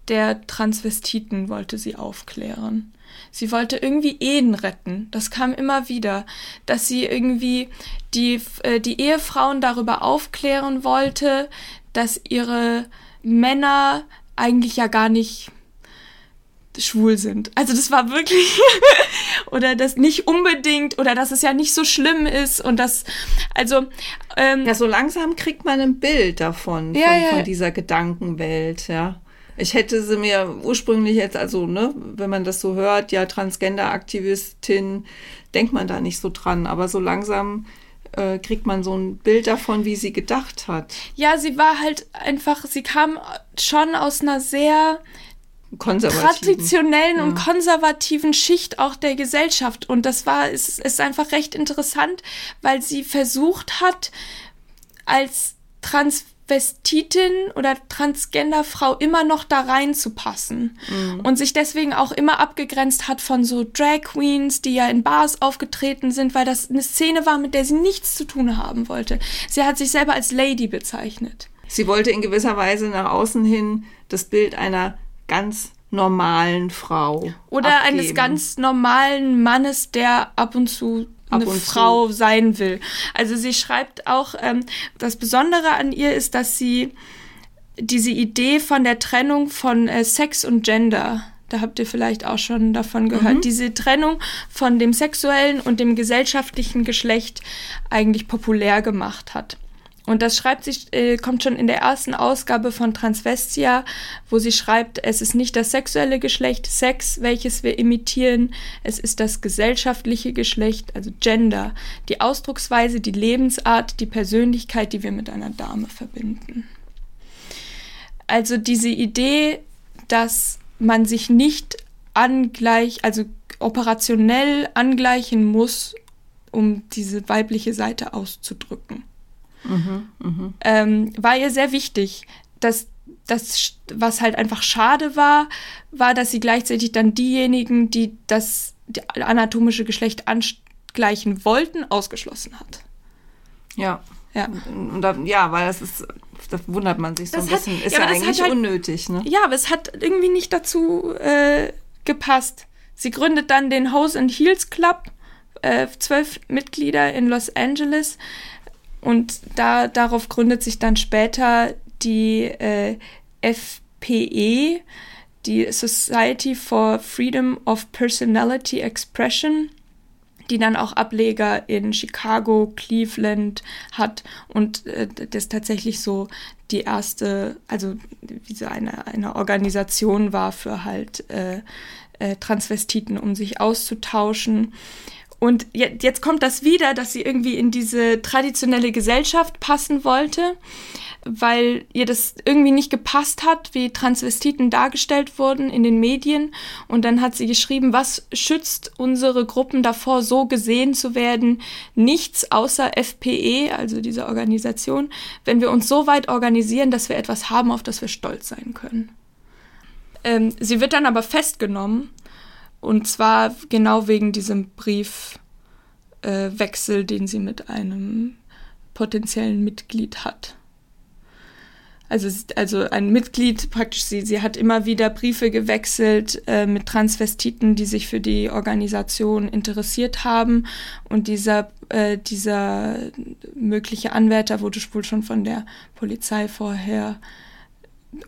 der Transvestiten wollte sie aufklären. Sie wollte irgendwie Ehen retten. Das kam immer wieder, dass sie irgendwie die, äh, die Ehefrauen darüber aufklären wollte, dass ihre Männer eigentlich ja gar nicht schwul sind. Also das war wirklich oder das nicht unbedingt oder dass es ja nicht so schlimm ist und das also ähm, ja so langsam kriegt man ein Bild davon ja, von, ja. von dieser Gedankenwelt ja ich hätte sie mir ursprünglich jetzt, also, ne, wenn man das so hört, ja, Transgender-Aktivistin, denkt man da nicht so dran. Aber so langsam äh, kriegt man so ein Bild davon, wie sie gedacht hat. Ja, sie war halt einfach, sie kam schon aus einer sehr traditionellen ja. und konservativen Schicht auch der Gesellschaft. Und das war, ist, ist einfach recht interessant, weil sie versucht hat, als Transvestitin oder Transgenderfrau immer noch da reinzupassen mhm. und sich deswegen auch immer abgegrenzt hat von so Drag Queens, die ja in Bars aufgetreten sind, weil das eine Szene war, mit der sie nichts zu tun haben wollte. Sie hat sich selber als Lady bezeichnet. Sie wollte in gewisser Weise nach außen hin das Bild einer ganz normalen Frau. Oder abgeben. eines ganz normalen Mannes, der ab und zu eine Frau sein will. Also sie schreibt auch, ähm, das Besondere an ihr ist, dass sie diese Idee von der Trennung von äh, Sex und Gender, da habt ihr vielleicht auch schon davon gehört, mhm. diese Trennung von dem sexuellen und dem gesellschaftlichen Geschlecht eigentlich populär gemacht hat. Und das schreibt sich, äh, kommt schon in der ersten Ausgabe von Transvestia, wo sie schreibt, es ist nicht das sexuelle Geschlecht Sex, welches wir imitieren, es ist das gesellschaftliche Geschlecht, also Gender, die Ausdrucksweise, die Lebensart, die Persönlichkeit, die wir mit einer Dame verbinden. Also diese Idee, dass man sich nicht angleich, also operationell angleichen muss, um diese weibliche Seite auszudrücken. Mhm, mh. ähm, war ihr sehr wichtig. dass das, was halt einfach schade war, war, dass sie gleichzeitig dann diejenigen, die das die anatomische Geschlecht angleichen wollten, ausgeschlossen hat. Ja. Ja. Und dann, ja, weil das ist, da wundert man sich so das ein bisschen. Hat, ist ja, ja eigentlich halt, unnötig, ne? Ja, aber es hat irgendwie nicht dazu äh, gepasst. Sie gründet dann den Hose and Heels Club, äh, zwölf Mitglieder in Los Angeles. Und da, darauf gründet sich dann später die äh, FPE, die Society for Freedom of Personality Expression, die dann auch Ableger in Chicago, Cleveland hat und äh, das tatsächlich so die erste, also wie so eine, eine Organisation war für halt äh, äh, Transvestiten, um sich auszutauschen. Und jetzt kommt das wieder, dass sie irgendwie in diese traditionelle Gesellschaft passen wollte, weil ihr das irgendwie nicht gepasst hat, wie Transvestiten dargestellt wurden in den Medien. Und dann hat sie geschrieben, was schützt unsere Gruppen davor, so gesehen zu werden? Nichts außer FPE, also diese Organisation, wenn wir uns so weit organisieren, dass wir etwas haben, auf das wir stolz sein können. Ähm, sie wird dann aber festgenommen und zwar genau wegen diesem Briefwechsel, äh, den sie mit einem potenziellen Mitglied hat. Also, also ein Mitglied praktisch, sie, sie hat immer wieder Briefe gewechselt äh, mit Transvestiten, die sich für die Organisation interessiert haben. Und dieser, äh, dieser mögliche Anwärter wurde wohl schon von der Polizei vorher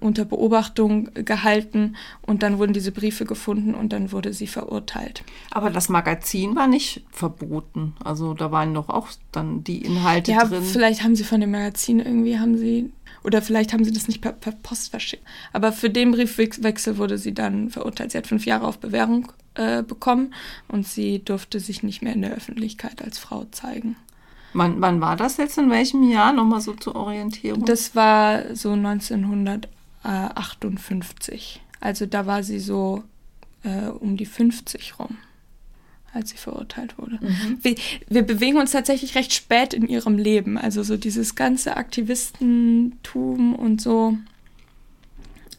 unter Beobachtung gehalten und dann wurden diese Briefe gefunden und dann wurde sie verurteilt. Aber das Magazin war nicht verboten. Also da waren doch auch dann die Inhalte ja, drin. Ja, vielleicht haben sie von dem Magazin irgendwie haben sie oder vielleicht haben sie das nicht per, per, Post verschickt. Aber für den Briefwechsel wurde sie dann verurteilt. Sie hat fünf Jahre auf Bewährung äh, bekommen und sie durfte sich nicht mehr in der Öffentlichkeit als Frau zeigen. Wann, wann war das jetzt? In welchem Jahr? Nochmal so zur Orientierung. Das war so 1958. Also da war sie so äh, um die 50 rum, als sie verurteilt wurde. Mhm. Wir, wir, bewegen uns tatsächlich recht spät in ihrem Leben. Also so dieses ganze Aktivistentum und so.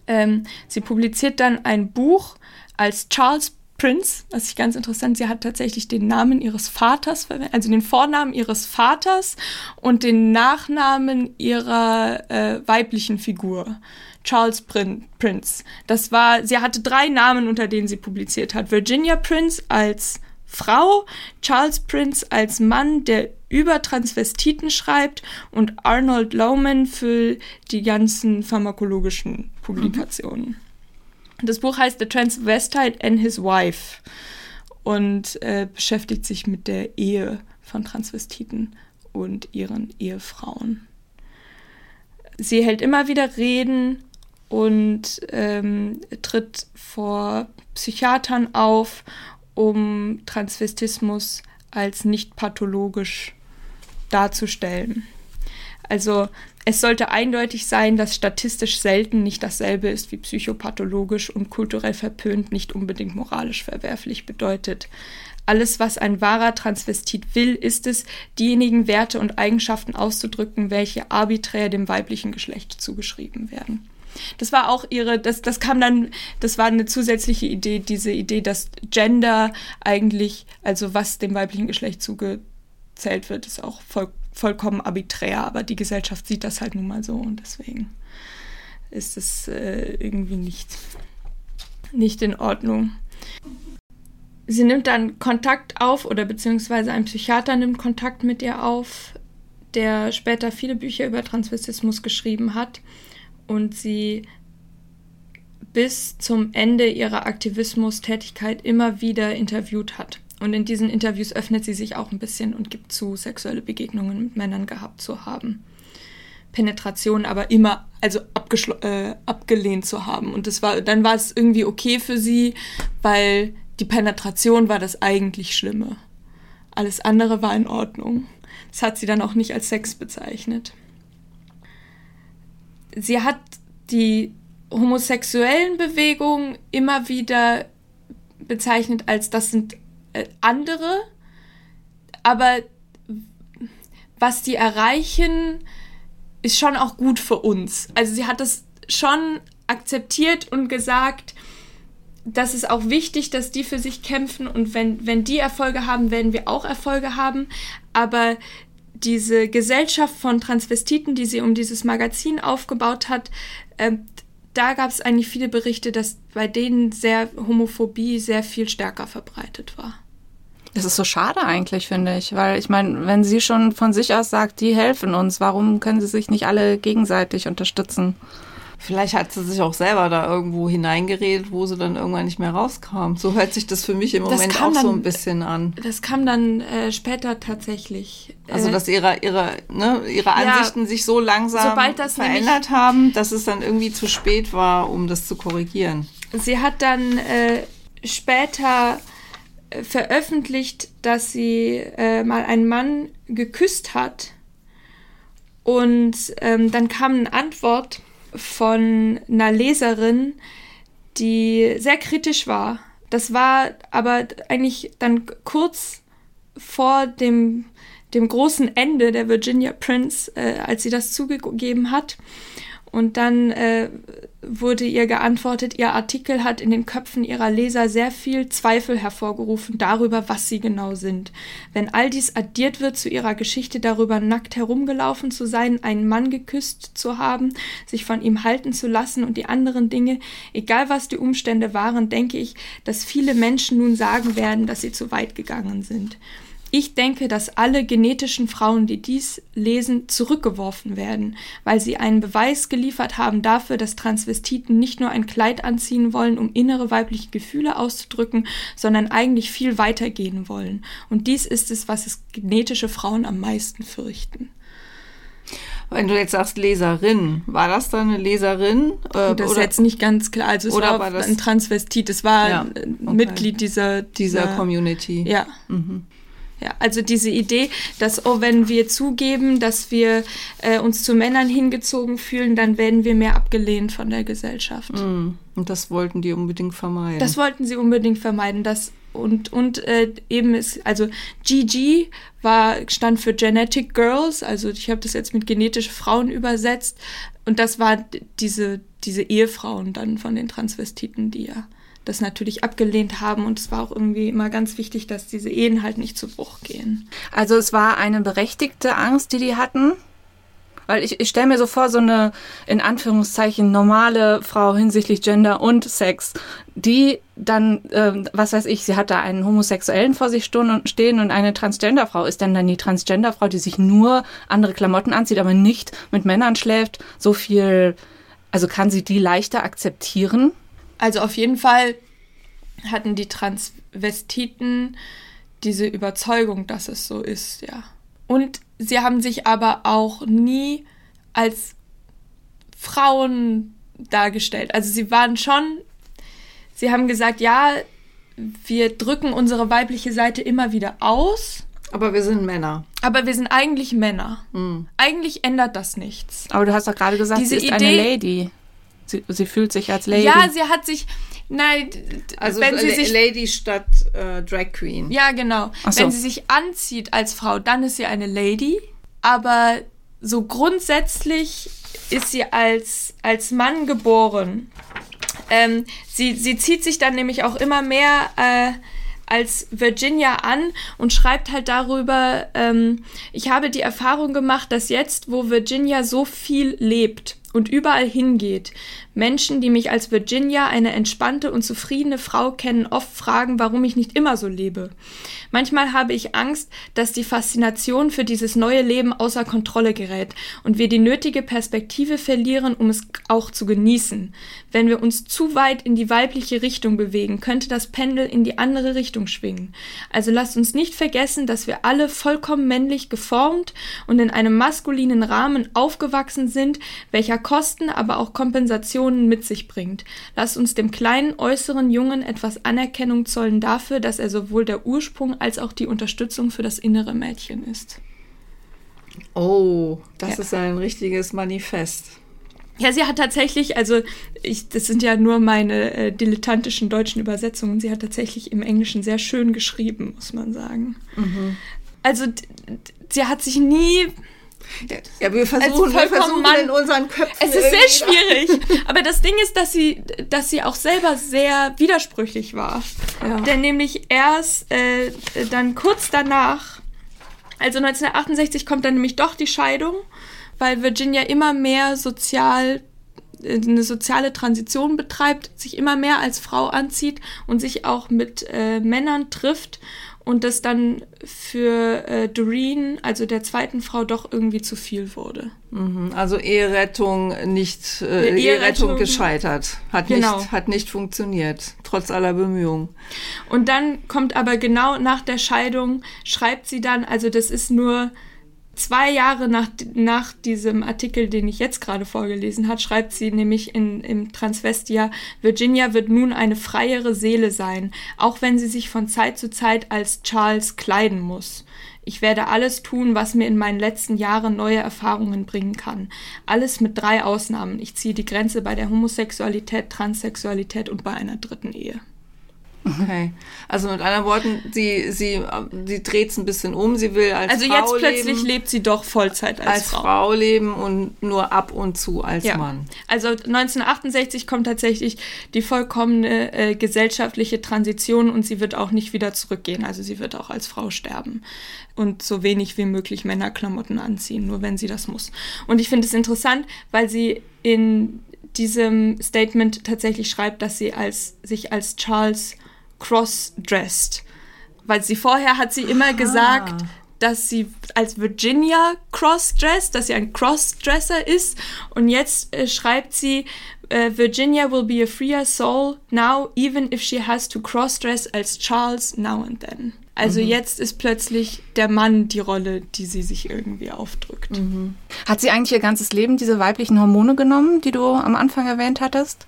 Ähm, sie publiziert dann ein Buch als Charles Prince, was ich ganz interessant, sie hat tatsächlich den Namen ihres Vaters verwendet, also den Vornamen ihres Vaters und den Nachnamen ihrer äh, weiblichen Figur. Charles Prin Prince. Das war, sie hatte drei Namen, unter denen sie publiziert hat. Virginia Prince als Frau, Charles Prince als Mann, der über Transvestiten schreibt und Arnold Lohman für die ganzen pharmakologischen Publikationen. Mhm. Das Buch heißt The Transvestite and His Wife und äh, beschäftigt sich mit der Ehe von Transvestiten und ihren Ehefrauen. Sie hält immer wieder Reden und ähm, tritt vor Psychiatern auf, um Transvestismus als nicht pathologisch darzustellen. Also es sollte eindeutig sein, dass statistisch selten nicht dasselbe ist wie psychopathologisch und kulturell verpönt nicht unbedingt moralisch verwerflich bedeutet. Alles, was ein wahrer Transvestit will, ist es, diejenigen Werte und Eigenschaften auszudrücken, welche arbiträr dem weiblichen Geschlecht zugeschrieben werden. Das war auch ihre, das, das kam dann, das war eine zusätzliche Idee, diese Idee, dass Gender eigentlich, also was dem weiblichen Geschlecht zugezählt wird, ist auch voll, vollkommen arbiträr, aber die Gesellschaft sieht das halt nun mal so und deswegen ist es äh, irgendwie nicht, nicht in Ordnung. Sie nimmt dann Kontakt auf oder beziehungsweise ein Psychiater nimmt Kontakt mit ihr auf, der später viele Bücher über Transvestismus geschrieben hat und sie bis zum Ende ihrer Aktivismustätigkeit immer wieder interviewt hat. Und in diesen Interviews öffnet sie sich auch ein bisschen und gibt zu, sexuelle Begegnungen mit Männern gehabt zu haben. Penetration aber immer, also äh, abgelehnt zu haben. Und das war, dann war es irgendwie okay für sie, weil die Penetration war das eigentlich Schlimme. Alles andere war in Ordnung. Das hat sie dann auch nicht als Sex bezeichnet. Sie hat die homosexuellen Bewegungen immer wieder bezeichnet als das sind andere, aber was die erreichen, ist schon auch gut für uns. Also sie hat das schon akzeptiert und gesagt, das ist auch wichtig, dass die für sich kämpfen und wenn, wenn die Erfolge haben, werden wir auch Erfolge haben. Aber diese Gesellschaft von Transvestiten, die sie um dieses Magazin aufgebaut hat, äh, da gab es eigentlich viele Berichte, dass bei denen sehr Homophobie sehr viel stärker verbreitet war. Das ist so schade eigentlich, finde ich, weil ich meine, wenn sie schon von sich aus sagt, die helfen uns, warum können sie sich nicht alle gegenseitig unterstützen? Vielleicht hat sie sich auch selber da irgendwo hineingeredet, wo sie dann irgendwann nicht mehr rauskam. So hört sich das für mich im Moment auch dann, so ein bisschen an. Das kam dann äh, später tatsächlich. Also äh, dass ihre, ihre, ne, ihre Ansichten ja, sich so langsam verändert haben, dass es dann irgendwie zu spät war, um das zu korrigieren. Sie hat dann äh, später äh, veröffentlicht, dass sie äh, mal einen Mann geküsst hat. Und ähm, dann kam eine Antwort von einer Leserin, die sehr kritisch war. Das war aber eigentlich dann kurz vor dem, dem großen Ende der Virginia Prince, äh, als sie das zugegeben hat. Und dann äh, wurde ihr geantwortet, ihr Artikel hat in den Köpfen ihrer Leser sehr viel Zweifel hervorgerufen darüber, was sie genau sind. Wenn all dies addiert wird zu ihrer Geschichte darüber, nackt herumgelaufen zu sein, einen Mann geküsst zu haben, sich von ihm halten zu lassen und die anderen Dinge, egal was die Umstände waren, denke ich, dass viele Menschen nun sagen werden, dass sie zu weit gegangen sind. Ich denke, dass alle genetischen Frauen, die dies lesen, zurückgeworfen werden, weil sie einen Beweis geliefert haben dafür, dass Transvestiten nicht nur ein Kleid anziehen wollen, um innere weibliche Gefühle auszudrücken, sondern eigentlich viel weiter gehen wollen. Und dies ist es, was es genetische Frauen am meisten fürchten. Wenn du jetzt sagst Leserin, war das dann eine Leserin? Äh, das ist jetzt nicht ganz klar. Also es oder war, war das ein Transvestit, es war ja, okay. Mitglied dieser, dieser, dieser Community. Ja. Mhm. Ja, also diese Idee, dass, oh, wenn wir zugeben, dass wir äh, uns zu Männern hingezogen fühlen, dann werden wir mehr abgelehnt von der Gesellschaft. Mm. Und das wollten die unbedingt vermeiden. Das wollten sie unbedingt vermeiden. Das und und äh, eben ist also GG war stand für Genetic Girls, also ich habe das jetzt mit genetische Frauen übersetzt und das war diese diese Ehefrauen dann von den Transvestiten, die ja das natürlich abgelehnt haben und es war auch irgendwie immer ganz wichtig, dass diese Ehen halt nicht zu Bruch gehen. Also es war eine berechtigte Angst, die die hatten, weil ich, ich stelle mir so vor, so eine in Anführungszeichen normale Frau hinsichtlich Gender und Sex, die dann, äh, was weiß ich, sie hat da einen Homosexuellen vor sich stehen und eine Transgenderfrau. Ist denn dann die Transgenderfrau, die sich nur andere Klamotten anzieht, aber nicht mit Männern schläft, so viel, also kann sie die leichter akzeptieren? Also auf jeden Fall hatten die Transvestiten diese Überzeugung, dass es so ist, ja. Und sie haben sich aber auch nie als Frauen dargestellt. Also sie waren schon, sie haben gesagt, ja, wir drücken unsere weibliche Seite immer wieder aus. Aber wir sind Männer. Aber wir sind eigentlich Männer. Mhm. Eigentlich ändert das nichts. Aber du hast doch gerade gesagt, Diese sie ist Idee, eine Lady. Sie, sie, fühlt sich als Lady. Ja, sie hat sich. Nein, also wenn sie sich, Lady statt äh, Drag Queen. Ja, genau. So. Wenn sie sich anzieht als Frau, dann ist sie eine Lady. Aber so grundsätzlich ist sie als, als Mann geboren. Ähm, sie, sie zieht sich dann nämlich auch immer mehr äh, als Virginia an und schreibt halt darüber, ähm, ich habe die Erfahrung gemacht, dass jetzt, wo Virginia so viel lebt und überall hingeht, Menschen, die mich als Virginia, eine entspannte und zufriedene Frau kennen, oft fragen, warum ich nicht immer so lebe. Manchmal habe ich Angst, dass die Faszination für dieses neue Leben außer Kontrolle gerät und wir die nötige Perspektive verlieren, um es auch zu genießen. Wenn wir uns zu weit in die weibliche Richtung bewegen, könnte das Pendel in die andere Richtung schwingen. Also lasst uns nicht vergessen, dass wir alle vollkommen männlich geformt und in einem maskulinen Rahmen aufgewachsen sind, welcher Kosten, aber auch Kompensationen mit sich bringt. Lasst uns dem kleinen äußeren Jungen etwas Anerkennung zollen dafür, dass er sowohl der Ursprung als auch die Unterstützung für das innere Mädchen ist. Oh, das ja. ist ein richtiges Manifest. Ja, sie hat tatsächlich, also ich, das sind ja nur meine äh, dilettantischen deutschen Übersetzungen, sie hat tatsächlich im Englischen sehr schön geschrieben, muss man sagen. Mhm. Also sie hat sich nie ja, wir versuchen, wir versuchen in unseren Köpfen. Es ist sehr schwierig. Aber das Ding ist, dass sie, dass sie auch selber sehr widersprüchlich war. Ja. Denn nämlich erst äh, dann kurz danach, also 1968 kommt dann nämlich doch die Scheidung, weil Virginia immer mehr sozial äh, eine soziale Transition betreibt, sich immer mehr als Frau anzieht und sich auch mit äh, Männern trifft und das dann für äh, Doreen, also der zweiten Frau, doch irgendwie zu viel wurde. Mhm, also Eherettung nicht, äh, Eherettung, Eherettung gescheitert, hat, genau. nicht, hat nicht funktioniert, trotz aller Bemühungen. Und dann kommt aber genau nach der Scheidung, schreibt sie dann, also das ist nur zwei Jahre nach, nach diesem Artikel, den ich jetzt gerade vorgelesen habe, schreibt sie nämlich in, im Transvestia, Virginia wird nun eine freiere Seele sein, auch wenn sie sich von Zeit zu Zeit als Charles kleiden muss. Ich werde alles tun, was mir in meinen letzten Jahren neue Erfahrungen bringen kann. Alles mit drei Ausnahmen. Ich ziehe die Grenze bei der Homosexualität, Transsexualität und bei einer dritten Ehe. Okay. Also mit anderen Worten, sie, sie, sie dreht es ein bisschen um. Sie will als also Frau jetzt plötzlich leben, lebt sie doch Vollzeit als, als Frau. Frau leben und nur ab und zu als ja. Mann. Also 1968 kommt tatsächlich die vollkommene äh, gesellschaftliche Transition und sie wird auch nicht wieder zurückgehen. Also sie wird auch als Frau sterben und so wenig wie möglich Männerklamotten anziehen, nur wenn sie das muss. Und ich finde es interessant, weil sie in diesem Statement tatsächlich schreibt, dass sie als, sich als Charles cross-dressed. Weil sie vorher hat sie immer Aha. gesagt, dass sie als Virginia cross-dressed, dass sie ein Cross-Dresser ist. Und jetzt äh, schreibt sie, äh, Virginia will be a freer soul now, even if she has to cross-dress als Charles now and then. Also mhm. jetzt ist plötzlich der Mann die Rolle, die sie sich irgendwie aufdrückt. Mhm. Hat sie eigentlich ihr ganzes Leben diese weiblichen Hormone genommen, die du am Anfang erwähnt hattest?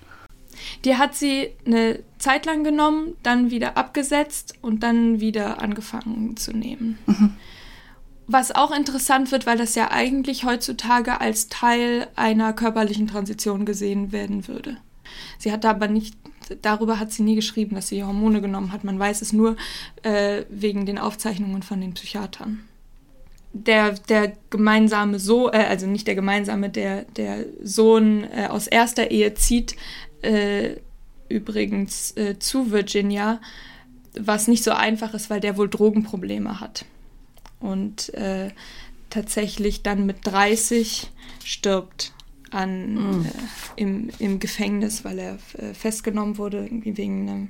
Die hat sie eine Zeit lang genommen, dann wieder abgesetzt und dann wieder angefangen zu nehmen. Mhm. Was auch interessant wird, weil das ja eigentlich heutzutage als Teil einer körperlichen Transition gesehen werden würde. Sie hat aber nicht, darüber hat sie nie geschrieben, dass sie Hormone genommen hat. Man weiß es nur äh, wegen den Aufzeichnungen von den Psychiatern. Der, der gemeinsame Sohn, äh, also nicht der gemeinsame, der, der Sohn äh, aus erster Ehe zieht äh, übrigens äh, zu Virginia, was nicht so einfach ist, weil der wohl Drogenprobleme hat. Und äh, tatsächlich dann mit 30 stirbt an, mhm. äh, im, im Gefängnis, weil er äh, festgenommen wurde, wegen einem,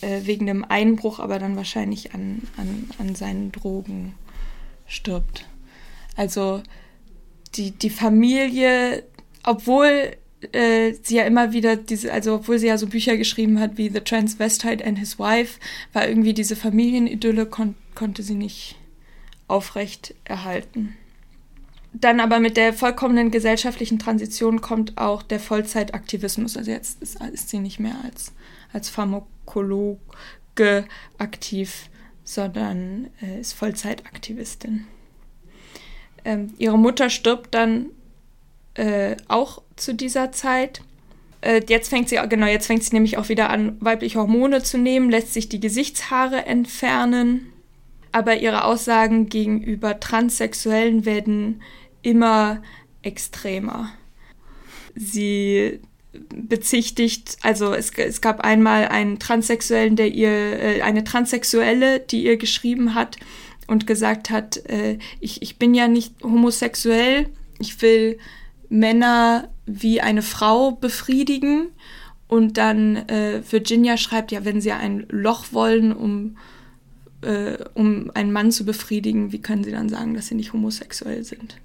äh, wegen einem Einbruch, aber dann wahrscheinlich an, an, an seinen Drogen stirbt. Also die, die Familie, obwohl äh, sie ja immer wieder diese, also obwohl sie ja so Bücher geschrieben hat wie The Transvestite and His Wife, war irgendwie diese Familienidylle kon konnte sie nicht aufrecht erhalten. Dann aber mit der vollkommenen gesellschaftlichen Transition kommt auch der Vollzeitaktivismus. Also jetzt ist, ist sie nicht mehr als, als Pharmakologe aktiv, sondern äh, ist Vollzeitaktivistin. Ähm, ihre Mutter stirbt dann äh, auch zu dieser Zeit. Äh, jetzt fängt sie, genau, jetzt fängt sie nämlich auch wieder an, weibliche Hormone zu nehmen, lässt sich die Gesichtshaare entfernen. Aber ihre Aussagen gegenüber Transsexuellen werden immer extremer. Sie bezichtigt, also es, es gab einmal einen Transsexuellen, der ihr, äh, eine Transsexuelle, die ihr geschrieben hat und gesagt hat, äh, ich, ich bin ja nicht homosexuell, ich will Männer wie eine Frau befriedigen. Und dann äh, Virginia schreibt, ja, wenn sie ein Loch wollen, um, äh, um einen Mann zu befriedigen, wie können sie dann sagen, dass sie nicht homosexuell sind?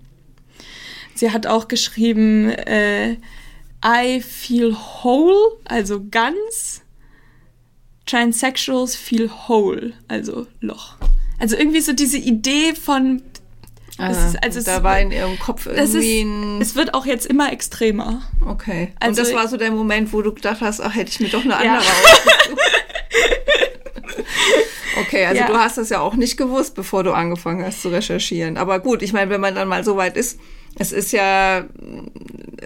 Sie hat auch geschrieben, äh, I feel whole, also ganz. Transsexuals feel whole, also Loch. Also irgendwie so diese Idee von. Ah, ist, also da war in ihrem Kopf irgendwie ist, ein. Es wird auch jetzt immer extremer. Okay. Also, Und das war so der Moment, wo du gedacht hast, ach, hätte ich mir doch eine andere ja. Okay, also ja. du hast das ja auch nicht gewusst, bevor du angefangen hast zu recherchieren. Aber gut, ich meine, wenn man dann mal so weit ist, es ist ja,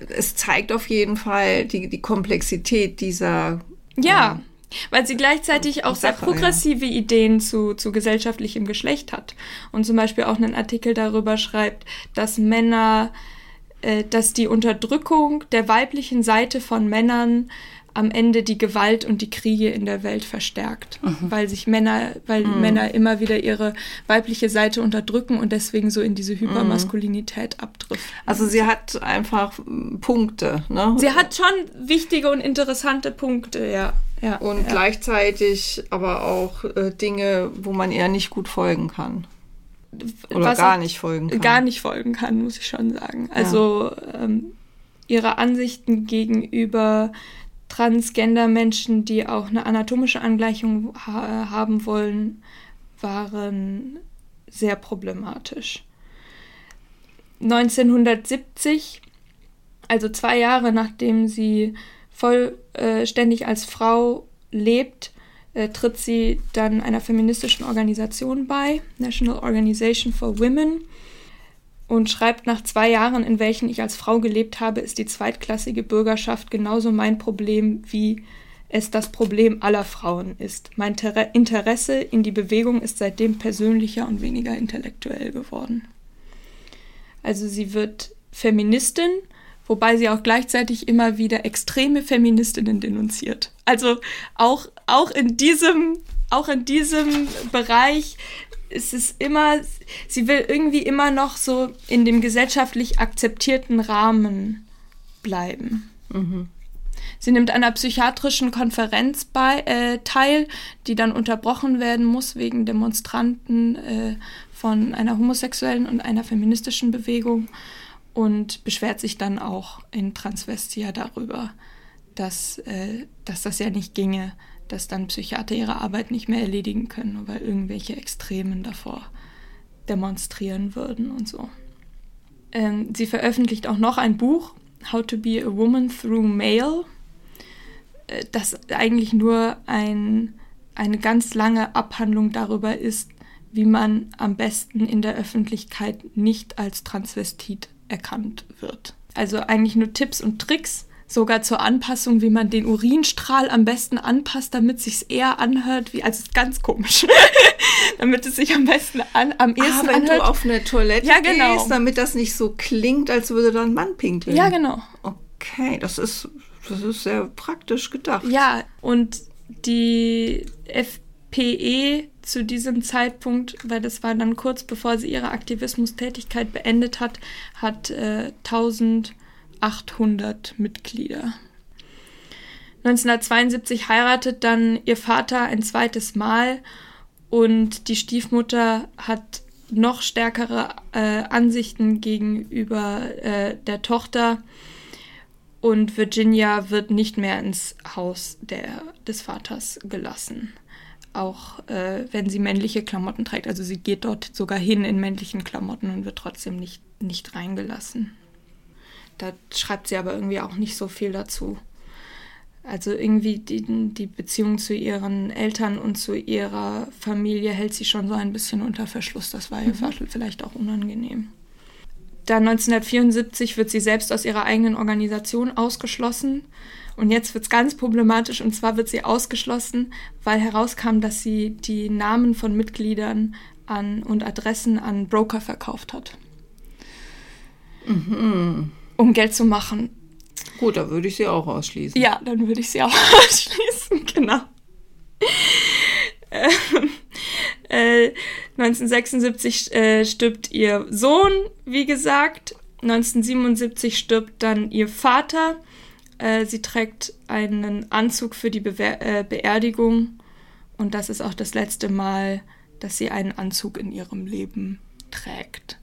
es zeigt auf jeden Fall die, die Komplexität dieser. Ja. Weil sie gleichzeitig auch Sache, sehr progressive ja. Ideen zu, zu gesellschaftlichem Geschlecht hat. Und zum Beispiel auch einen Artikel darüber schreibt, dass Männer, äh, dass die Unterdrückung der weiblichen Seite von Männern am Ende die Gewalt und die Kriege in der Welt verstärkt, mhm. weil sich Männer, weil mhm. Männer immer wieder ihre weibliche Seite unterdrücken und deswegen so in diese Hypermaskulinität abdriften. Also sie hat einfach Punkte, ne? Sie hat schon wichtige und interessante Punkte, ja. ja und ja. gleichzeitig aber auch äh, Dinge, wo man eher nicht gut folgen kann. Oder Was gar nicht folgen kann. Gar nicht folgen kann, muss ich schon sagen. Also ja. ähm, ihre Ansichten gegenüber Transgender-Menschen, die auch eine anatomische Angleichung ha haben wollen, waren sehr problematisch. 1970, also zwei Jahre nachdem sie vollständig als Frau lebt, äh, tritt sie dann einer feministischen Organisation bei, National Organization for Women, und schreibt nach zwei Jahren, in welchen ich als Frau gelebt habe, ist die zweitklassige Bürgerschaft genauso mein Problem, wie es das Problem aller Frauen ist. Mein Ter Interesse in die Bewegung ist seitdem persönlicher und weniger intellektuell geworden. Also sie wird Feministin, wobei sie auch gleichzeitig immer wieder extreme Feministinnen denunziert. Also auch, auch in diesem auch in diesem Bereich ist es immer, sie will irgendwie immer noch so in dem gesellschaftlich akzeptierten Rahmen bleiben. Mhm. Sie nimmt an einer psychiatrischen Konferenz bei, äh, teil, die dann unterbrochen werden muss wegen Demonstranten äh, von einer homosexuellen und einer feministischen Bewegung und beschwert sich dann auch in Transvestia darüber, dass, äh, dass das ja nicht ginge, dass dann Psychiater ihre Arbeit nicht mehr erledigen können, weil irgendwelche Extremen davor demonstrieren würden und so. Ähm, sie veröffentlicht auch noch ein Buch, How to be a Woman Through Mail, äh, das eigentlich nur ein, eine ganz lange Abhandlung darüber ist, wie man am besten in der Öffentlichkeit nicht als Transvestit erkannt wird. Also eigentlich nur Tipps und Tricks, sogar zur Anpassung, wie man den Urinstrahl am besten anpasst, damit sich's eher anhört, wie also ganz komisch, damit es sich am besten an am ah, ehesten ah, wenn anhört. du auf eine Toilette ja, genau. gehst, damit das nicht so klingt, als würde da ein Mann pinkeln. Ja, genau. Okay, das ist das ist sehr praktisch gedacht. Ja, und die FPE zu diesem Zeitpunkt, weil das war dann kurz bevor sie ihre Aktivismustätigkeit beendet hat, hat äh, 1000 800 Mitglieder. 1972 heiratet dann ihr Vater ein zweites Mal und die Stiefmutter hat noch stärkere äh, Ansichten gegenüber äh, der Tochter und Virginia wird nicht mehr ins Haus der, des Vaters gelassen. Auch äh, wenn sie männliche Klamotten trägt. Also sie geht dort sogar hin in männlichen Klamotten und wird trotzdem nicht, nicht reingelassen. Da schreibt sie aber irgendwie auch nicht so viel dazu. also irgendwie die, die Beziehung zu ihren Eltern und zu ihrer Familie hält sie schon so ein bisschen unter Verschluss. Das war ihr mhm. vielleicht auch unangenehm. Dann 1974 wird sie selbst aus ihrer eigenen Organisation ausgeschlossen. Und jetzt wird es ganz problematisch. Und zwar wird sie ausgeschlossen, weil herauskam, dass sie die Namen von Mitgliedern an, und Adressen an Broker verkauft hat. Mhm. Um Geld zu machen. Gut, da würde ich sie auch ausschließen. Ja, dann würde ich sie auch ausschließen, genau. Ähm, äh, 1976 äh, stirbt ihr Sohn, wie gesagt. 1977 stirbt dann ihr Vater. Äh, sie trägt einen Anzug für die Bewer äh, Beerdigung. Und das ist auch das letzte Mal, dass sie einen Anzug in ihrem Leben trägt.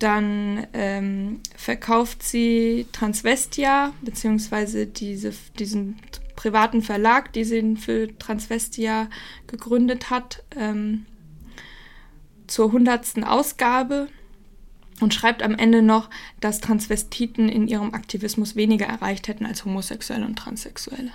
Dann ähm, verkauft sie Transvestia, beziehungsweise diese, diesen privaten Verlag, die sie für Transvestia gegründet hat, ähm, zur hundertsten Ausgabe und schreibt am Ende noch, dass Transvestiten in ihrem Aktivismus weniger erreicht hätten als Homosexuelle und Transsexuelle.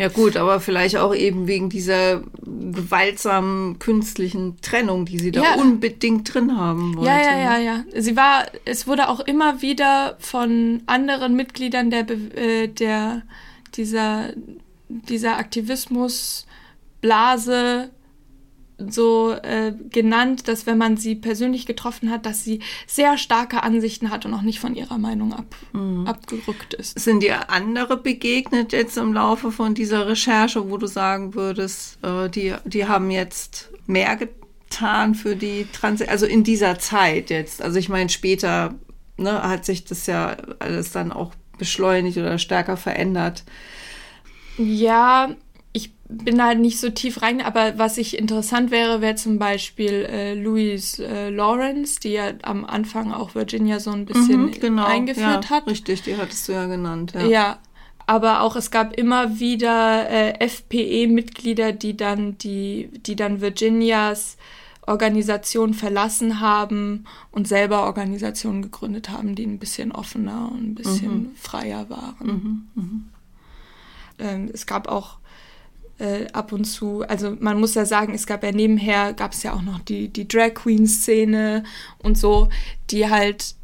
Ja gut, aber vielleicht auch eben wegen dieser gewaltsamen künstlichen Trennung, die sie da ja. unbedingt drin haben wollte. Ja, ja, ja, ja. Sie war, es wurde auch immer wieder von anderen Mitgliedern der, äh, der dieser, dieser Aktivismusblase so äh, genannt, dass wenn man sie persönlich getroffen hat, dass sie sehr starke Ansichten hat und auch nicht von ihrer Meinung ab, mhm. abgerückt ist. Sind dir andere begegnet jetzt im Laufe von dieser Recherche, wo du sagen würdest, äh, die, die haben jetzt mehr getan für die Trans, also in dieser Zeit jetzt. Also ich meine, später ne, hat sich das ja alles dann auch beschleunigt oder stärker verändert. Ja, ich bin halt nicht so tief rein, aber was ich interessant wäre, wäre zum Beispiel äh, Louise äh, Lawrence, die ja am Anfang auch Virginia so ein bisschen mhm, genau, eingeführt ja, hat. Richtig, die hattest du ja genannt. Ja, ja aber auch es gab immer wieder äh, FPE-Mitglieder, die dann die, die dann Virginias Organisation verlassen haben und selber Organisationen gegründet haben, die ein bisschen offener und ein bisschen mhm. freier waren. Mhm, mh. ähm, es gab auch äh, ab und zu, also man muss ja sagen, es gab ja nebenher, gab es ja auch noch die, die Drag Queen-Szene und so, die halt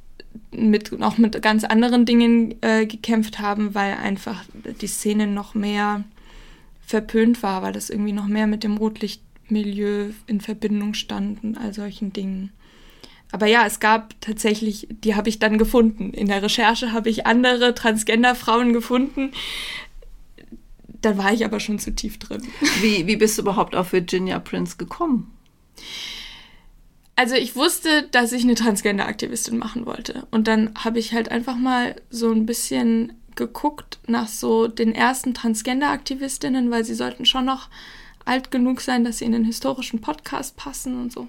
mit, auch mit ganz anderen Dingen äh, gekämpft haben, weil einfach die Szene noch mehr verpönt war, weil das irgendwie noch mehr mit dem Rotlichtmilieu in Verbindung stand und all solchen Dingen. Aber ja, es gab tatsächlich, die habe ich dann gefunden. In der Recherche habe ich andere Transgender-Frauen gefunden, da war ich aber schon zu tief drin. Wie, wie bist du überhaupt auf Virginia Prince gekommen? Also ich wusste, dass ich eine Transgender-Aktivistin machen wollte. Und dann habe ich halt einfach mal so ein bisschen geguckt nach so den ersten Transgender-Aktivistinnen, weil sie sollten schon noch alt genug sein, dass sie in den historischen Podcast passen und so.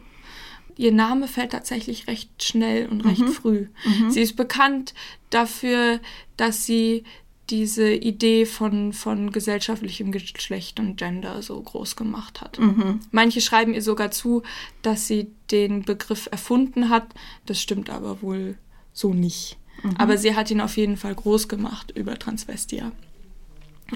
Ihr Name fällt tatsächlich recht schnell und recht mhm. früh. Mhm. Sie ist bekannt dafür, dass sie diese Idee von, von gesellschaftlichem Geschlecht und Gender so groß gemacht hat. Mhm. Manche schreiben ihr sogar zu, dass sie den Begriff erfunden hat. Das stimmt aber wohl so nicht. Mhm. Aber sie hat ihn auf jeden Fall groß gemacht über Transvestia.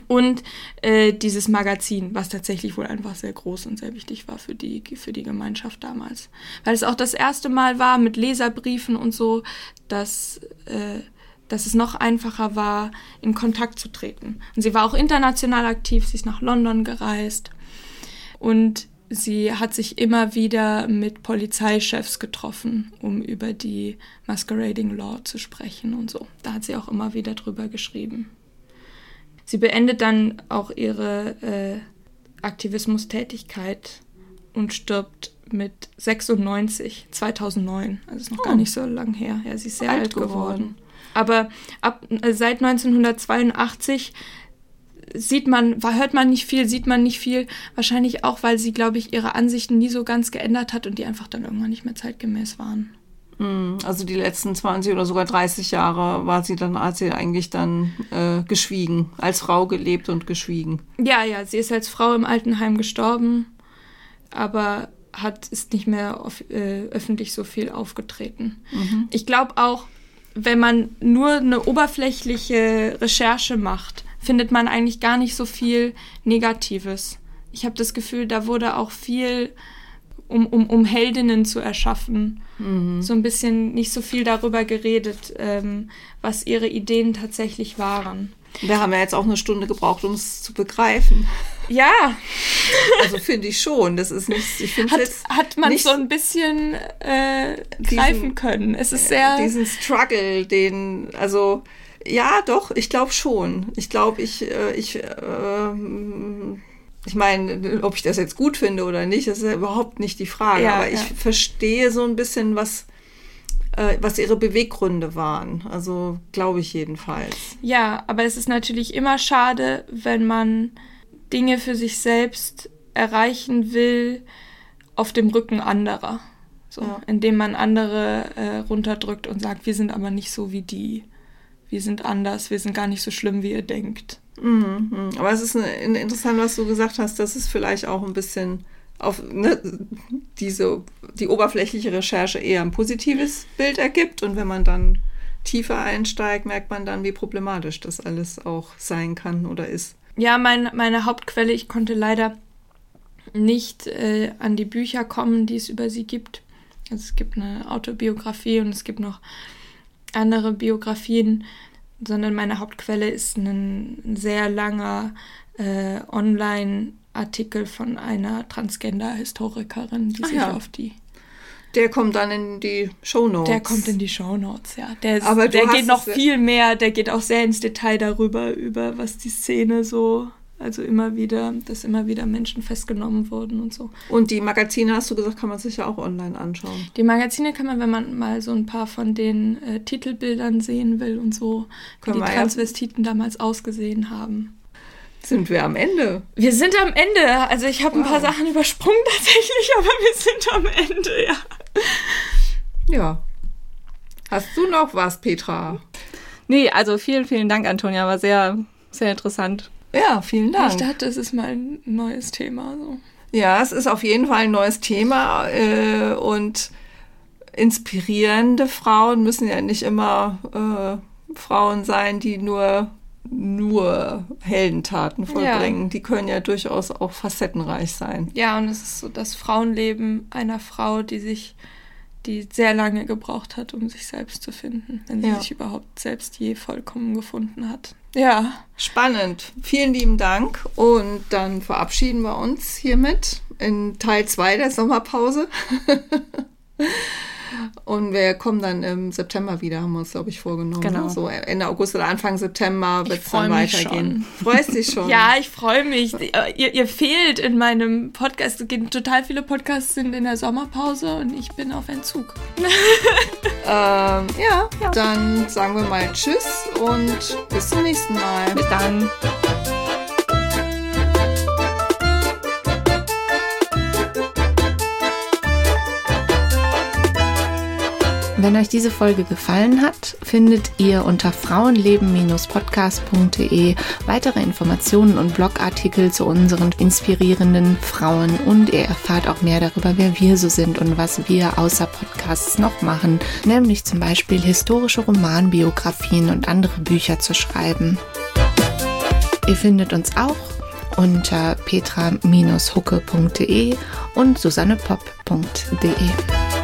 Und äh, dieses Magazin, was tatsächlich wohl einfach sehr groß und sehr wichtig war für die, für die Gemeinschaft damals. Weil es auch das erste Mal war mit Leserbriefen und so, dass äh, dass es noch einfacher war, in Kontakt zu treten. Und sie war auch international aktiv, sie ist nach London gereist und sie hat sich immer wieder mit Polizeichefs getroffen, um über die Masquerading Law zu sprechen und so. Da hat sie auch immer wieder drüber geschrieben. Sie beendet dann auch ihre äh, Aktivismustätigkeit und stirbt mit 96, 2009. Also ist noch oh. gar nicht so lang her. Ja, sie ist sehr alt, alt geworden. geworden. Aber ab, äh, seit 1982 sieht man, hört man nicht viel, sieht man nicht viel. Wahrscheinlich auch, weil sie, glaube ich, ihre Ansichten nie so ganz geändert hat und die einfach dann irgendwann nicht mehr zeitgemäß waren. Hm, also die letzten 20 oder sogar 30 Jahre war sie dann, hat sie eigentlich dann äh, geschwiegen, als Frau gelebt und geschwiegen. Ja, ja, sie ist als Frau im Altenheim gestorben, aber hat ist nicht mehr auf, äh, öffentlich so viel aufgetreten. Mhm. Ich glaube auch, wenn man nur eine oberflächliche Recherche macht, findet man eigentlich gar nicht so viel Negatives. Ich habe das Gefühl, da wurde auch viel, um, um, um Heldinnen zu erschaffen, mhm. so ein bisschen nicht so viel darüber geredet, ähm, was ihre Ideen tatsächlich waren. Wir haben ja jetzt auch eine Stunde gebraucht, um es zu begreifen. Ja. Also finde ich schon. Das ist nicht. Ich hat, jetzt hat man so ein bisschen äh, greifen können. Es ist sehr. Diesen Struggle, den, also ja, doch, ich glaube schon. Ich glaube, ich, äh, ich, äh, ich meine, ob ich das jetzt gut finde oder nicht, das ist ja überhaupt nicht die Frage. Ja, Aber ich ja. verstehe so ein bisschen, was, äh, was ihre Beweggründe waren. Also glaube ich jedenfalls. Ja, aber es ist natürlich immer schade, wenn man Dinge für sich selbst erreichen will auf dem Rücken anderer. So, ja. indem man andere äh, runterdrückt und sagt, wir sind aber nicht so wie die wir sind anders, wir sind gar nicht so schlimm, wie ihr denkt. Mhm, mhm. aber es ist eine, interessant, was du gesagt hast, dass es vielleicht auch ein bisschen auf ne, diese, die oberflächliche Recherche eher ein positives Bild ergibt und wenn man dann tiefer einsteigt, merkt man dann, wie problematisch das alles auch sein kann oder ist. Ja, mein, meine Hauptquelle, ich konnte leider nicht äh, an die Bücher kommen, die es über sie gibt. Also es gibt eine Autobiografie und es gibt noch andere Biografien, sondern meine Hauptquelle ist ein sehr langer äh, Online-Artikel von einer Transgender-Historikerin, die Ach sich ja. auf die der kommt dann in die Show Notes. Der kommt in die Show Notes, ja. Der, ist, Aber der geht noch viel mehr, der geht auch sehr ins Detail darüber, über was die Szene so also immer wieder, dass immer wieder Menschen festgenommen wurden und so. Und die Magazine, hast du gesagt, kann man sich ja auch online anschauen. Die Magazine kann man, wenn man mal so ein paar von den äh, Titelbildern sehen will und so, wie die Transvestiten ja. damals ausgesehen haben. Sind wir am Ende? Wir sind am Ende. Also ich habe wow. ein paar Sachen übersprungen tatsächlich, aber wir sind am Ende, ja. Ja. Hast du noch was, Petra? Nee, also vielen, vielen Dank, Antonia. War sehr, sehr interessant. Ja, vielen Dank. Ich dachte, es ist mal ein neues Thema. So. Ja, es ist auf jeden Fall ein neues Thema äh, und inspirierende Frauen müssen ja nicht immer äh, Frauen sein, die nur nur Heldentaten vollbringen. Ja. Die können ja durchaus auch facettenreich sein. Ja, und es ist so das Frauenleben einer Frau, die sich, die sehr lange gebraucht hat, um sich selbst zu finden, wenn sie ja. sich überhaupt selbst je vollkommen gefunden hat. Ja. Spannend. Vielen lieben Dank. Und dann verabschieden wir uns hiermit in Teil 2 der Sommerpause. Und wir kommen dann im September wieder, haben wir uns, glaube ich, vorgenommen. Genau. So Ende August oder Anfang September wird es dann weitergehen. Schon. Freust dich schon? ja, ich freue mich. Ihr, ihr, fehlt in meinem Podcast. Total viele Podcasts sind in der Sommerpause und ich bin auf Entzug. ähm, ja, ja, dann sagen wir mal Tschüss und bis zum nächsten Mal. Bis dann. Wenn euch diese Folge gefallen hat, findet ihr unter frauenleben-podcast.de weitere Informationen und Blogartikel zu unseren inspirierenden Frauen und ihr erfahrt auch mehr darüber, wer wir so sind und was wir außer Podcasts noch machen, nämlich zum Beispiel historische Romanbiografien und andere Bücher zu schreiben. Ihr findet uns auch unter petra-hucke.de und susannepop.de.